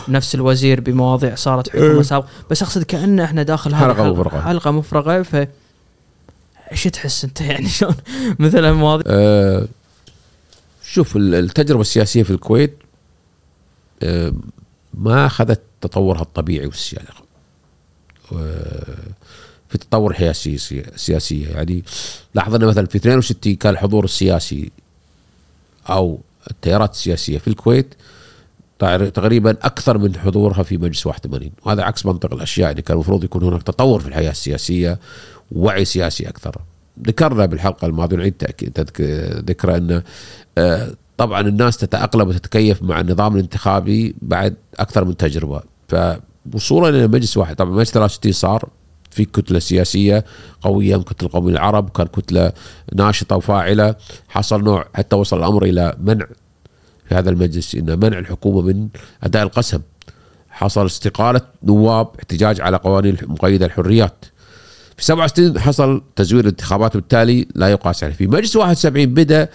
نفس الوزير بمواضيع صارت حكومة إيه. سابقة. بس أقصد كانه إحنا داخل
حلقة مفرغة.
حلقة مفرغة ف إيش تحس أنت يعني؟ شلون مثل هالمواضيع؟ أه
شوف التجربة السياسية في الكويت أه ما أخذت تطورها الطبيعي والسياسي في تطور الحياة السياسيه يعني لاحظنا مثلا في 62 كان الحضور السياسي أو التيارات السياسية في الكويت تقريبا أكثر من حضورها في مجلس 81 وهذا عكس منطق الأشياء يعني كان المفروض يكون هناك تطور في الحياة السياسية ووعي سياسي أكثر. ذكرنا بالحلقة الماضية نعيد ذكرى ان آه، طبعا الناس تتأقلم وتتكيف مع النظام الانتخابي بعد أكثر من تجربة. فوصولا إلى مجلس واحد. طبعا مجلس 63 صار في كتلة سياسية قوية كتلة القوميين العرب كان كتلة ناشطة وفاعلة. حصل نوع حتى وصل الأمر إلى منع في هذا المجلس ان منع الحكومة من أداء القسم. حصل استقالة نواب احتجاج على قوانين مقيدة الحريات. في 67 حصل تزوير الانتخابات وبالتالي لا يقاس عليه في مجلس 71 بدأ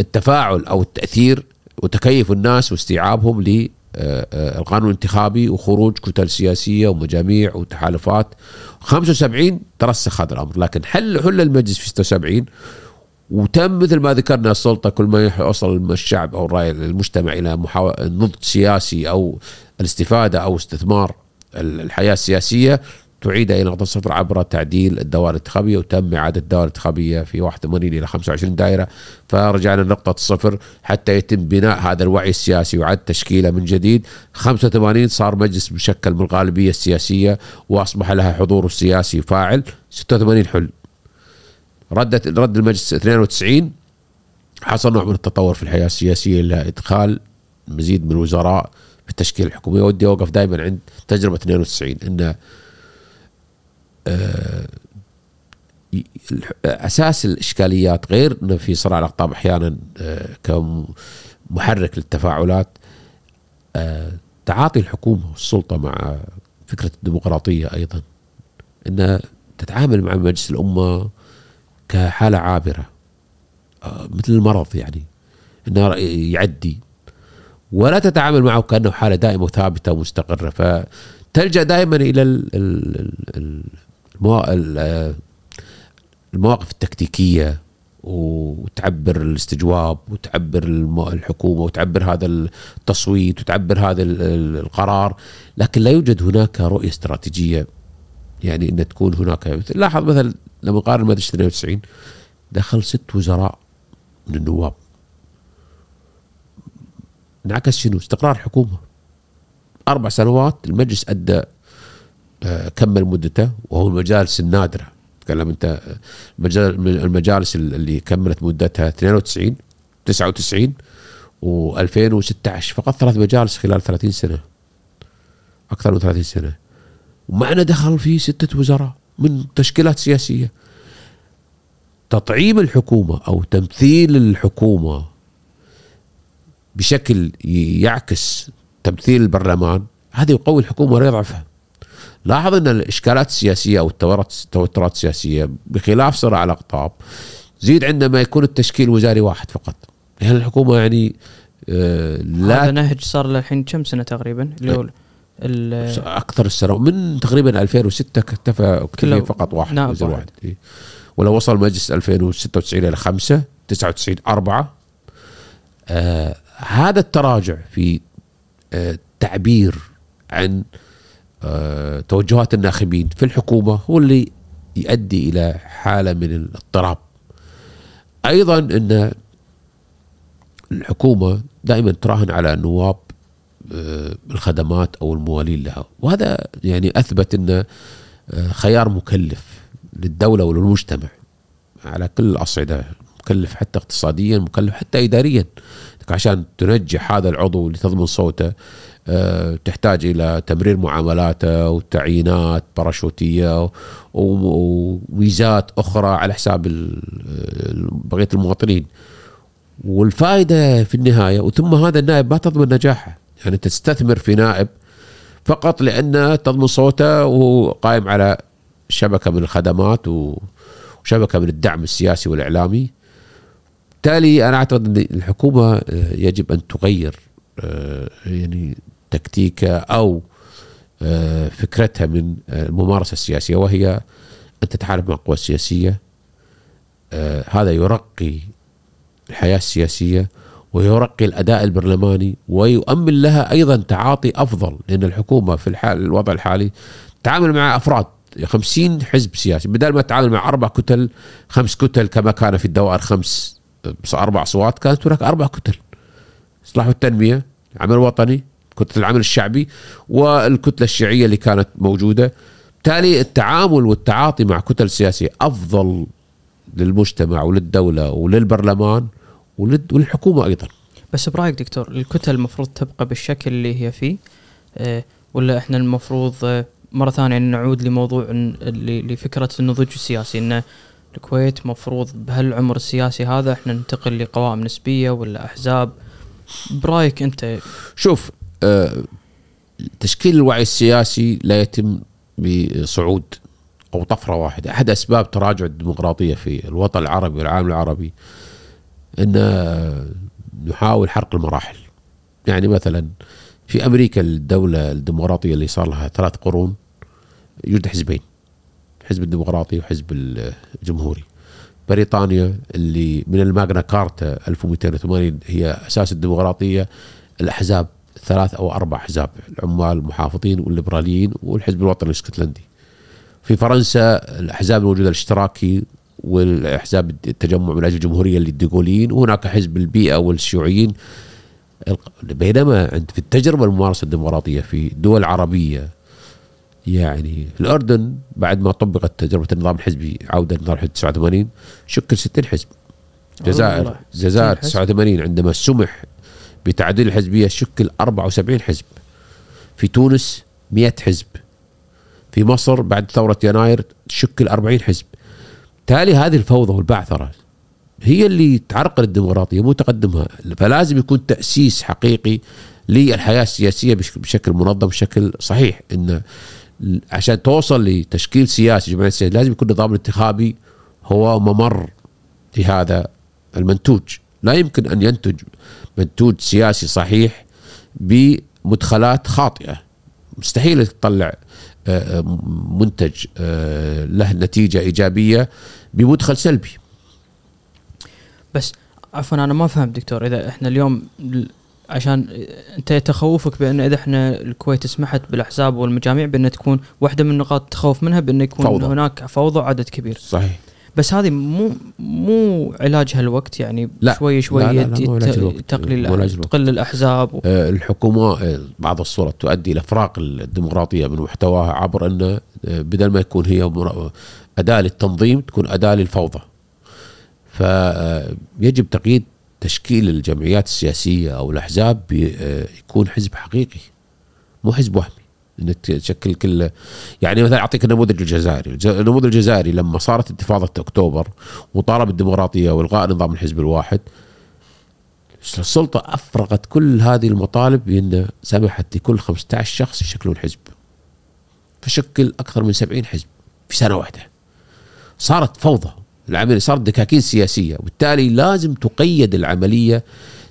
التفاعل أو التأثير وتكيف الناس واستيعابهم للقانون آه، آه، الانتخابي وخروج كتل سياسية ومجاميع وتحالفات. 75 ترسخ هذا الأمر. لكن حل حل المجلس في 76 وتم مثل ما ذكرنا السلطة كل ما يوصل الشعب أو الراي المجتمع إلى نضج سياسي أو الاستفادة أو استثمار الحياة السياسية تعيد إلى نقطة صفر عبر تعديل الدوائر الانتخابية وتم إعادة الدوائر الانتخابية في 81 إلى 25 دائرة. فرجعنا لنقطة الصفر. حتى يتم بناء هذا الوعي السياسي وعد تشكيلة من جديد. 85 صار مجلس مشكل من الغالبية السياسية وأصبح لها حضور سياسي فاعل. 86 حل. ردت رد المجلس 92 حصل نوع من التطور في الحياة السياسية إلى إدخال مزيد من الوزراء في التشكيل الحكومي. ودي أوقف دائما عند تجربة 92 أن آه، أساس الإشكاليات غير إنه في صراع الأقطاب أحيانا آه، كمحرك للتفاعلات آه، تعاطي الحكومة والسلطة مع فكرة الديمقراطية أيضا. انها تتعامل مع مجلس الأمة كحالة عابرة مثل المرض يعني إنه يعدي. ولا تتعامل معه كأنه حالة دائمة وثابتة ومستقرة فتلجأ دائما إلى المواقف التكتيكية وتعبر الاستجواب وتعبر الحكومة وتعبر هذا التصويت وتعبر هذا القرار. لكن لا يوجد هناك رؤية استراتيجية يعني إن تكون هناك لاحظ مثلا لما نقارن مجلس 92 دخل ست وزراء من النواب. انعكس شنو؟ استقرار حكومه أربع سنوات المجلس أدى كمل مدته وهو المجالس النادرة. تكلم أنت المجالس اللي كملت مدتها 92 99 و2016. فقط ثلاث مجالس خلال 30 سنة. أكثر من 30 سنة. ومعنا دخل فيه ستة وزراء من تشكيلات سياسية. تطعيم الحكومة أو تمثيل الحكومة بشكل يعكس تمثيل البرلمان هذا يقوي الحكومة ولا يضعفها. لاحظ أن الإشكالات السياسية أو التوترات السياسية بخلاف صراع الأقطاب زيد عندما يكون التشكيل وزاري واحد فقط. يعني الحكومة يعني
آه لا هذا نهج صار له الحين كم سنة تقريبا؟ اللي هو
أكثر السنوات من تقريبا 2006 اكتفى اكتفى فقط واحد وزير واحد. إيه. ولو وصل مجلس 2096 إلى 5 99 4 آه هذا التراجع في آه تعبير عن آه توجهات الناخبين في الحكومة هو اللي يؤدي إلى حالة من الاضطراب. أيضا إن الحكومة دائما تراهن على النواب آه، الخدمات أو الموالين لها. وهذا يعني أثبت انه آه، خيار مكلف للدولة وللمجتمع على كل الأصعدة مكلف حتى اقتصاديا مكلف حتى اداريا. عشان تنجح هذا العضو لتضمن صوته آه، تحتاج إلى تمرير معاملاته وتعيينات باراشوتية وميزات أخرى على حساب بقية المواطنين. والفائدة في النهاية وثم هذا النائب ما تضمن نجاحه. يعني تستثمر في نائب فقط لأنه تضمن صوته وهو قائم على شبكة من الخدمات وشبكة من الدعم السياسي والإعلامي. بالتالي أنا أعتقد أن الحكومة يجب أن تغير آه، يعني تكتيكها أو آه، فكرتها من الممارسة السياسية وهي أن تتعامل مع القوى السياسية. آه، هذا يرقي الحياة السياسية ويرقي الأداء البرلماني ويؤمن لها أيضا تعاطي أفضل لأن الحكومة في الحال الوضع الحالي تعامل مع أفراد 50 حزب سياسي. بدل ما تتعامل مع أربع كتل خمس كتل كما كان في الدوائر خمس أربع أصوات كانت هناك أربع كتل. إصلاح والتنميه العمل الوطني كتلة العمل الشعبي والكتلة الشيعية اللي كانت موجودة. بالتالي التعامل والتعاطي مع كتل سياسية أفضل للمجتمع وللدولة وللبرلمان وللحكومة أيضا.
بس برأيك دكتور الكتل المفروض تبقى بالشكل اللي هي فيه أه ولا إحنا المفروض أه مرة ثانية نعود لموضوع لفكرة النضوج السياسي إن الكويت مفروض بهالعمر السياسي هذا إحنا ننتقل لقوائم نسبية ولا أحزاب؟ برأيك أنت؟
شوف تشكيل الوعي السياسي لا يتم بصعود أو طفرة واحدة. أحد أسباب تراجع الديمقراطية في الوطن العربي والعالم العربي أن نحاول حرق المراحل. يعني مثلا في أمريكا الدولة الديمقراطية اللي صار لها ثلاث قرون يوجد حزبين حزب الديمقراطي وحزب الجمهوري. بريطانيا اللي من الماجنا كارتا 1280 هي أساس الديمقراطية الأحزاب ثلاث أو أربع احزاب العمال المحافظين والليبراليين والحزب الوطني الاسكتلندي. في فرنسا الأحزاب الموجودة الاشتراكي والأحزاب التجمع من أجل الجمهوريه اللي الديغوليين وهناك حزب البيئة والشيوعيين. بينما في التجربة الممارسة الديمقراطية في دول عربيه يعني الأردن بعد ما طبقت تجربة النظام الحزبي عودة لنظام الحزب 89 شكل 60 حزب. الجزائر الجزائر 89 عندما سمح بتعديل الحزبية شكل 74 حزب. في تونس 100 حزب. في مصر بعد ثورة يناير شكل 40 حزب. تالي هذه الفوضى والبعثرة هي اللي تعرقل الديمقراطية مو تقدمها. فلازم يكون تأسيس حقيقي للحياة السياسية بشكل منظم بشكل صحيح. إن عشان توصل لتشكيل سياسي جمعية سياسية لازم يكون النظام الانتخابي هو ممر لهذا المنتوج. لا يمكن أن ينتج منتوج سياسي صحيح بمدخلات خاطئة. مستحيل تطلع آه، آه، منتج آه، له نتيجة إيجابية بمدخل سلبي.
بس عفوا أنا ما فهمت دكتور إذا إحنا اليوم عشان أنت تخوفك بان إذا إحنا الكويت سمحت بالأحزاب والمجاميع بان تكون واحدة من نقاط التخوف منها بان يكون فوضى. هناك فوضى عدد كبير.
صحيح.
بس هذه مو مو علاجها الوقت يعني
لا.
شوي شوي
لا لا لا
تقليل تقل الأحزاب و...
آه، الحكومة آه، بعض الصور تؤدي إلى فراق الديمقراطية من محتواها عبر أن آه، بدل ما يكون هي أداة للتنظيم تكون أداة للفوضى. فيجب تقييد تشكيل الجمعيات السياسية أو الأحزاب يكون حزب حقيقي مو حزب وهمي. إنك تشكل كل يعني مثلا أعطيك النموذج الجزائري، الج- النموذج الجزائري لما صارت انتفاضه أكتوبر وطالب الديمقراطية والغاء نظام الحزب الواحد السلطة أفرغت كل هذه المطالب بأن سمحت لكل 15 شخص يشكلون حزب. فشكل أكثر من 70 حزب في سنة واحدة. صارت فوضى. العملية صارت دكاكين سياسية. وبالتالي لازم تقيد العملية.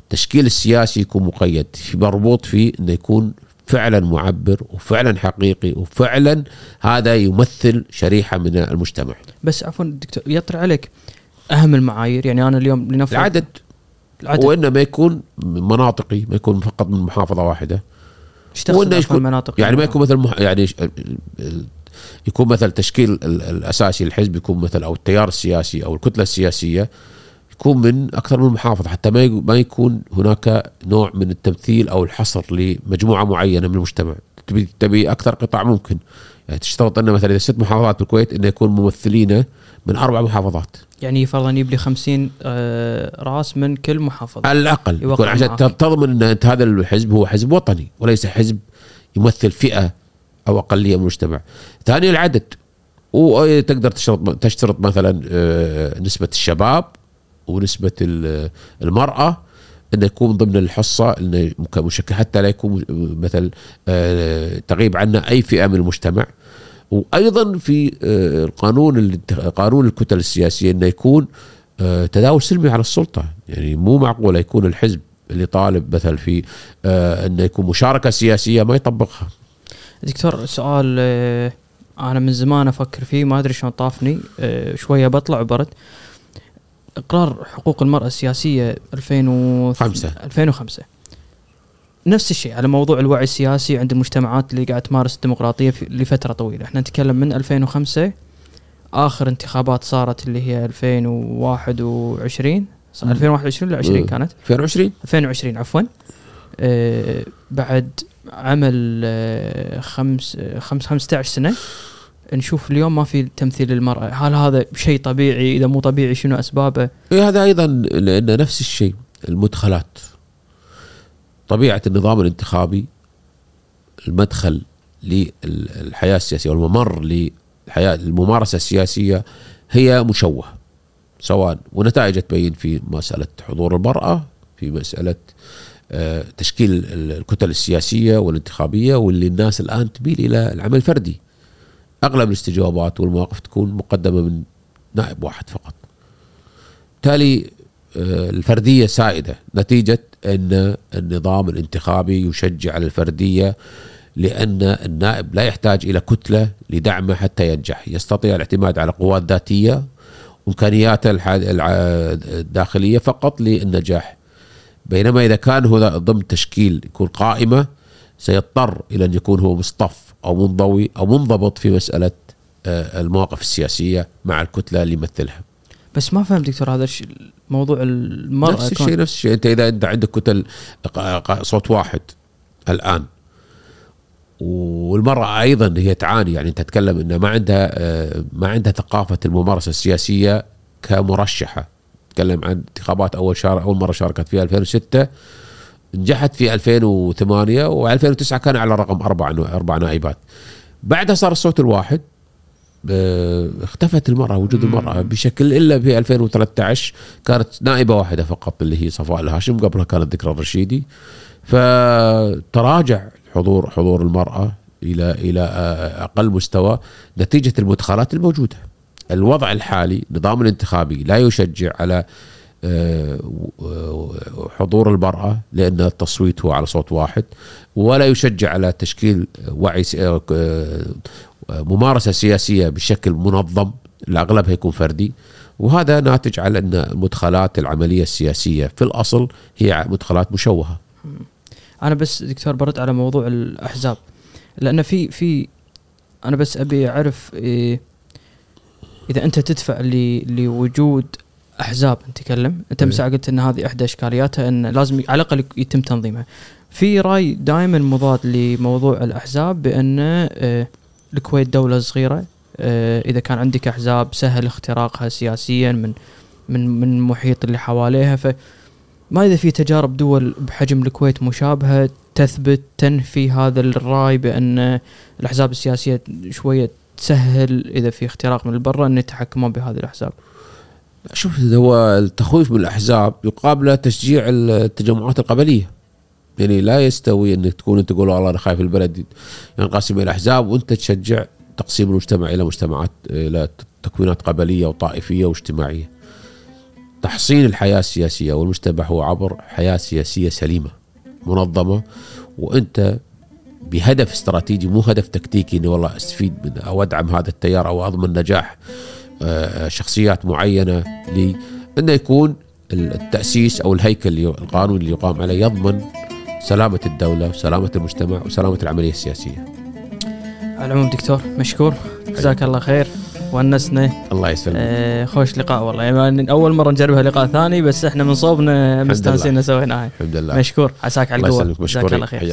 التشكيل السياسي يكون مقيد. في مربوط فيه إنه يكون فعلا معبر وفعلا حقيقي وفعلا هذا يمثل شريحة من المجتمع.
بس عفوا دكتور يطرح عليك أهم المعايير. يعني أنا اليوم لنفرض
العدد
العدد.
وإنه ما يكون مناطقي ما يكون فقط من
محافظة واحدة.
إيش
عفواً
يكون-
مناطق
يعني ما يكون مثل مح... يعني يكون مثل تشكيل ال- الأساسي للحزب يكون مثل أو التيار السياسي أو الكتلة السياسية. يكون من أكثر من محافظة حتى ما ما يكون هناك نوع من التمثيل أو الحصر لمجموعة معينة من المجتمع. تبي تبي أكثر قطاع ممكن. يعني تشترط انه مثلا إذا ست محافظات بالكويت إنه يكون ممثلين من أربع محافظات.
يعني فرضا يجيب لي 50 آه، راس من كل محافظة.
على
الأقل
يكون عشان
معك.
تضمن إن انت هذا الحزب هو حزب وطني وليس حزب يمثل فئة أو أقلية من المجتمع. ثاني العدد. وتقدر تشترط تشترط مثلا آه، نسبة الشباب. ونسبة ال- المرأة إنه يكون ضمن الحصة إنه مشكل حتى لا يكون مثل آه، تغيب عنا أي فئة من المجتمع. وأيضا في آه، القانون قانون الكتل السياسية إنه يكون آه، تداول سلمي على السلطة. يعني مو معقولة يكون الحزب اللي طالب مثل في إنه يكون مشاركة سياسية ما يطبقها.
دكتور سؤال أنا من زمان أفكر فيه ما أدري شلون طافني شوية بطلع وبرد. إقرار حقوق المرأة السياسية 2005
خمسة.
2005 نفس الشيء على موضوع الوعي السياسي عند المجتمعات اللي قاعد تمارس الديمقراطية لفترة طويلة. إحنا نتكلم من 2005 آخر انتخابات صارت اللي هي 2021 صار 2021 ولا 20
مم.
كانت؟
2020
2020 عفوا. آه بعد عمل آه خمس آه خمس 15 سنة. نشوف اليوم ما في تمثيل للمرأة. هل هذا شيء طبيعي؟ إذا مو طبيعي شنو أسبابه؟
إيه هذا أيضا لأن نفس الشيء المدخلات. طبيعة النظام الانتخابي المدخل للحياة السياسية والممر للحياة الممارسة السياسية هي مشوه سواء ونتائج تبين في مسألة حضور المرأة في مسألة آه، تشكيل ال- الكتل السياسية والانتخابية واللي الناس الآن تميل إلى العمل الفردي. أغلب الاستجوابات والمواقف تكون مقدمة من نائب واحد فقط. بالتالي آه، الفردية سائدة نتيجة أن النظام الانتخابي يشجع على الفردية لأن النائب لا يحتاج إلى كتلة لدعمه حتى ينجح. يستطيع الاعتماد على قوات الح- الع- الداخلية فقط للنجاح. بينما إذا كان هو ضمن تشكيل يكون قائمة سيضطر إلى أن يكون هو مصطف. أو منضوي أو منضبط في مسألة آه، المواقف السياسية مع الكتلة اللي يمثلها.
بس ما فهمت دكتور هذا الشيء موضوع المرأة
نفس الشيء نفس الشيء. أنت إذا انت عندك كتل صوت واحد الآن والمرأة أيضا هي تعاني يعني أنت تتكلم أنها ما عندها آه، ما عندها ثقافة الممارسة السياسية كمرشحة. تتكلم عن انتخابات أول شهر أول مرة شاركت فيها 2006 نجحت في 2008 و2009 كان على رقم أربع أربع نائبات. بعدها صار الصوت الواحد آه، اختفت المرأة وجود المرأة بشكل إلا في 2013 كانت نائبة واحدة فقط اللي هي صفاء الهاشم قبلها كانت ذكرى الرشيدي. فتراجع حضور حضور المرأة إلى إلى آه، أقل مستوى نتيجة المدخلات الموجودة. الوضع الحالي نظام الانتخابي لا يشجع على حضور المرأة لأن التصويت هو على صوت واحد ولا يشجع على تشكيل وعي آه، آه، ممارسة سياسية بشكل منظم الأغلب هيكون فردي. وهذا ناتج على أن المدخلات العملية السياسية في الأصل هي مدخلات مشوهة.
أنا بس دكتور برد على موضوع الأحزاب لأن في في أنا بس أبي أعرف إيه إذا أنت تدفع لوجود أحزاب نتكلم أنت
إيه.
مساء قلت إن هذه إحدى اشكالياتها إن لازم على الأقل يتم تنظيمها في رأي دائما مضاد لموضوع الأحزاب بأن آه، الكويت دولة صغيرة آه، إذا كان عندك أحزاب سهل اختراقها سياسيا من من من المحيط اللي حواليها. ف ما إذا في تجارب دول بحجم الكويت مشابهة تثبت تنفي هذا الرأي بأن الأحزاب السياسية شوية تسهل إذا في اختراق من البرة أن يتحكمون بهذه الأحزاب.
شوف هو التخويف من الاحزاب يقابله تشجيع التجمعات القبلية يعني لا يستوي إنك تكون أنت تقول والله أنا خايف البلد ينقسم إلى أحزاب وأنت تشجع تقسيم المجتمع إلى مجتمعات إلى تكوينات قبلية وطائفية واجتماعية. تحصين الحياة السياسية والمجتمع هو عبر حياة سياسية سليمة منظمة وأنت بهدف استراتيجي مو هدف تكتيكي إني والله أستفيد منه أو أدعم هذا التيار أو أضمن نجاح شخصيات معينة لي إنه يكون التأسيس أو الهيكل القانوني اللي يقام عليه يضمن سلامة الدولة وسلامة المجتمع وسلامة العملية السياسية.
على العموم دكتور مشكور. جزاك الله خير. ونسنا.
الله يسلمك.
آه خوش لقاء والله. يعني أول مرة نجربها لقاء ثاني بس إحنا من صوبنا مستانسين سويناها
الحمد لله.
مشكور. عساك على
الله
القوة.
يسلمك. مشكور
جزاك الله خير.